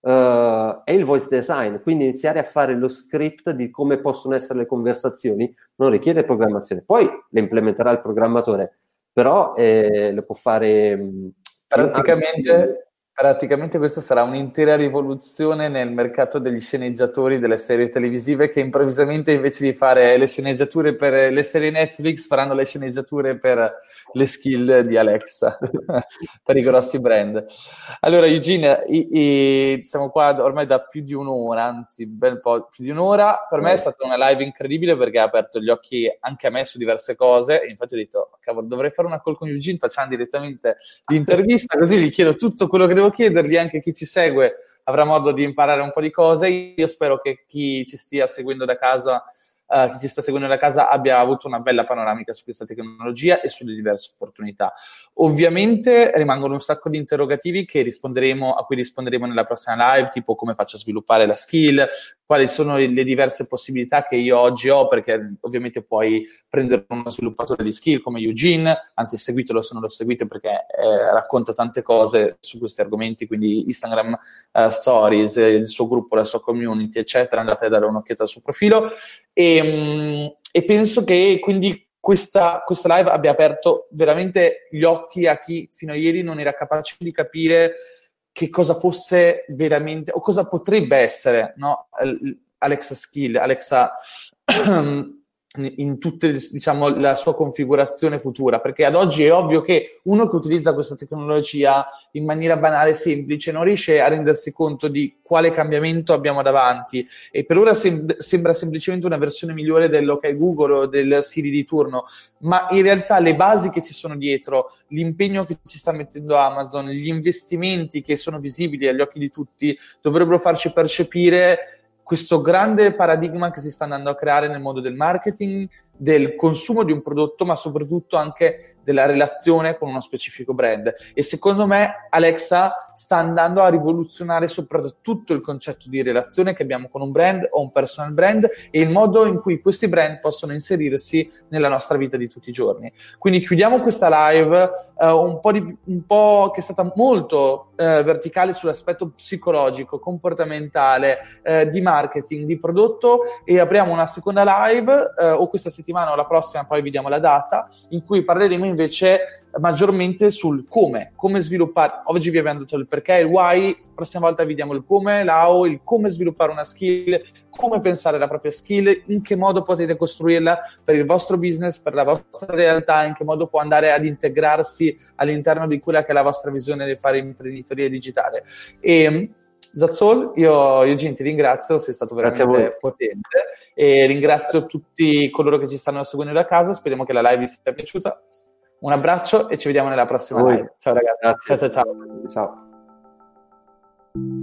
uh, è il voice design. Quindi iniziare a fare lo script di come possono essere le conversazioni non richiede programmazione. Poi le implementerà il programmatore, però eh, lo può fare... mh, Praticamente, praticamente questa sarà un'intera rivoluzione nel mercato degli sceneggiatori delle serie televisive che improvvisamente invece di fare le sceneggiature per le serie Netflix faranno le sceneggiature per le skill di Alexa, per i grossi brand. Allora Eugene, i- i- siamo qua ormai da più di un'ora, anzi bel po' più di un'ora. Per me è stata una live incredibile perché ha aperto gli occhi anche a me su diverse cose. Infatti ho detto, cavolo, dovrei fare una call con Eugene, facciamo direttamente l'intervista, così gli chiedo tutto quello che devo chiedergli, anche chi ci segue avrà modo di imparare un po' di cose. Io spero che chi ci stia seguendo da casa, eh, chi ci sta seguendo da casa abbia avuto una bella panoramica su questa tecnologia e sulle diverse opportunità. Ovviamente rimangono un sacco di interrogativi che risponderemo, a cui risponderemo nella prossima live, tipo come faccio a sviluppare la skill, quali sono le diverse possibilità che io oggi ho, perché ovviamente puoi prendere uno sviluppatore di skill come Eugene, anzi seguitelo se non lo seguite perché eh, racconta tante cose su questi argomenti, quindi Instagram uh, Stories, il suo gruppo, la sua community, eccetera, andate a dare un'occhiata al suo profilo. E, um, e penso che quindi questa, questa, live abbia aperto veramente gli occhi a chi fino a ieri non era capace di capire che cosa fosse veramente o cosa potrebbe essere no? Alexa Skill, Alexa in tutta diciamo, la sua configurazione futura, perché ad oggi è ovvio che uno che utilizza questa tecnologia in maniera banale e semplice non riesce a rendersi conto di quale cambiamento abbiamo davanti. E per ora sem- sembra semplicemente una versione migliore dell'OK Google o del Siri di turno, ma in realtà le basi che ci sono dietro, l'impegno che ci sta mettendo Amazon, gli investimenti che sono visibili agli occhi di tutti dovrebbero farci percepire questo grande paradigma che si sta andando a creare nel mondo del marketing, del consumo di un prodotto, ma soprattutto anche della relazione con uno specifico brand. E secondo me Alexa sta andando a rivoluzionare soprattutto il concetto di relazione che abbiamo con un brand o un personal brand e il modo in cui questi brand possono inserirsi nella nostra vita di tutti i giorni. Quindi chiudiamo questa live uh, un, po di, un, po che è stata molto uh, verticale sull'aspetto psicologico, comportamentale, uh, di marketing, di prodotto e apriamo una seconda live o questa settimana o la prossima, poi vi diamo la data, in cui parleremo invece maggiormente sul come, come sviluppare. Oggi vi abbiamo detto il perché, il why, la prossima volta vi diamo il come, l'how, il come sviluppare una skill, come pensare alla propria skill, in che modo potete costruirla per il vostro business, per la vostra realtà, in che modo può andare ad integrarsi all'interno di quella che è la vostra visione di fare imprenditoria digitale. E Zazzol, io, io Gin ti ringrazio, sei stato veramente potente e ringrazio tutti coloro che ci stanno seguendo da casa, speriamo che la live vi sia piaciuta. Un abbraccio e ci vediamo nella prossima live. Ciao ragazzi. Grazie. ciao ciao. ciao. ciao.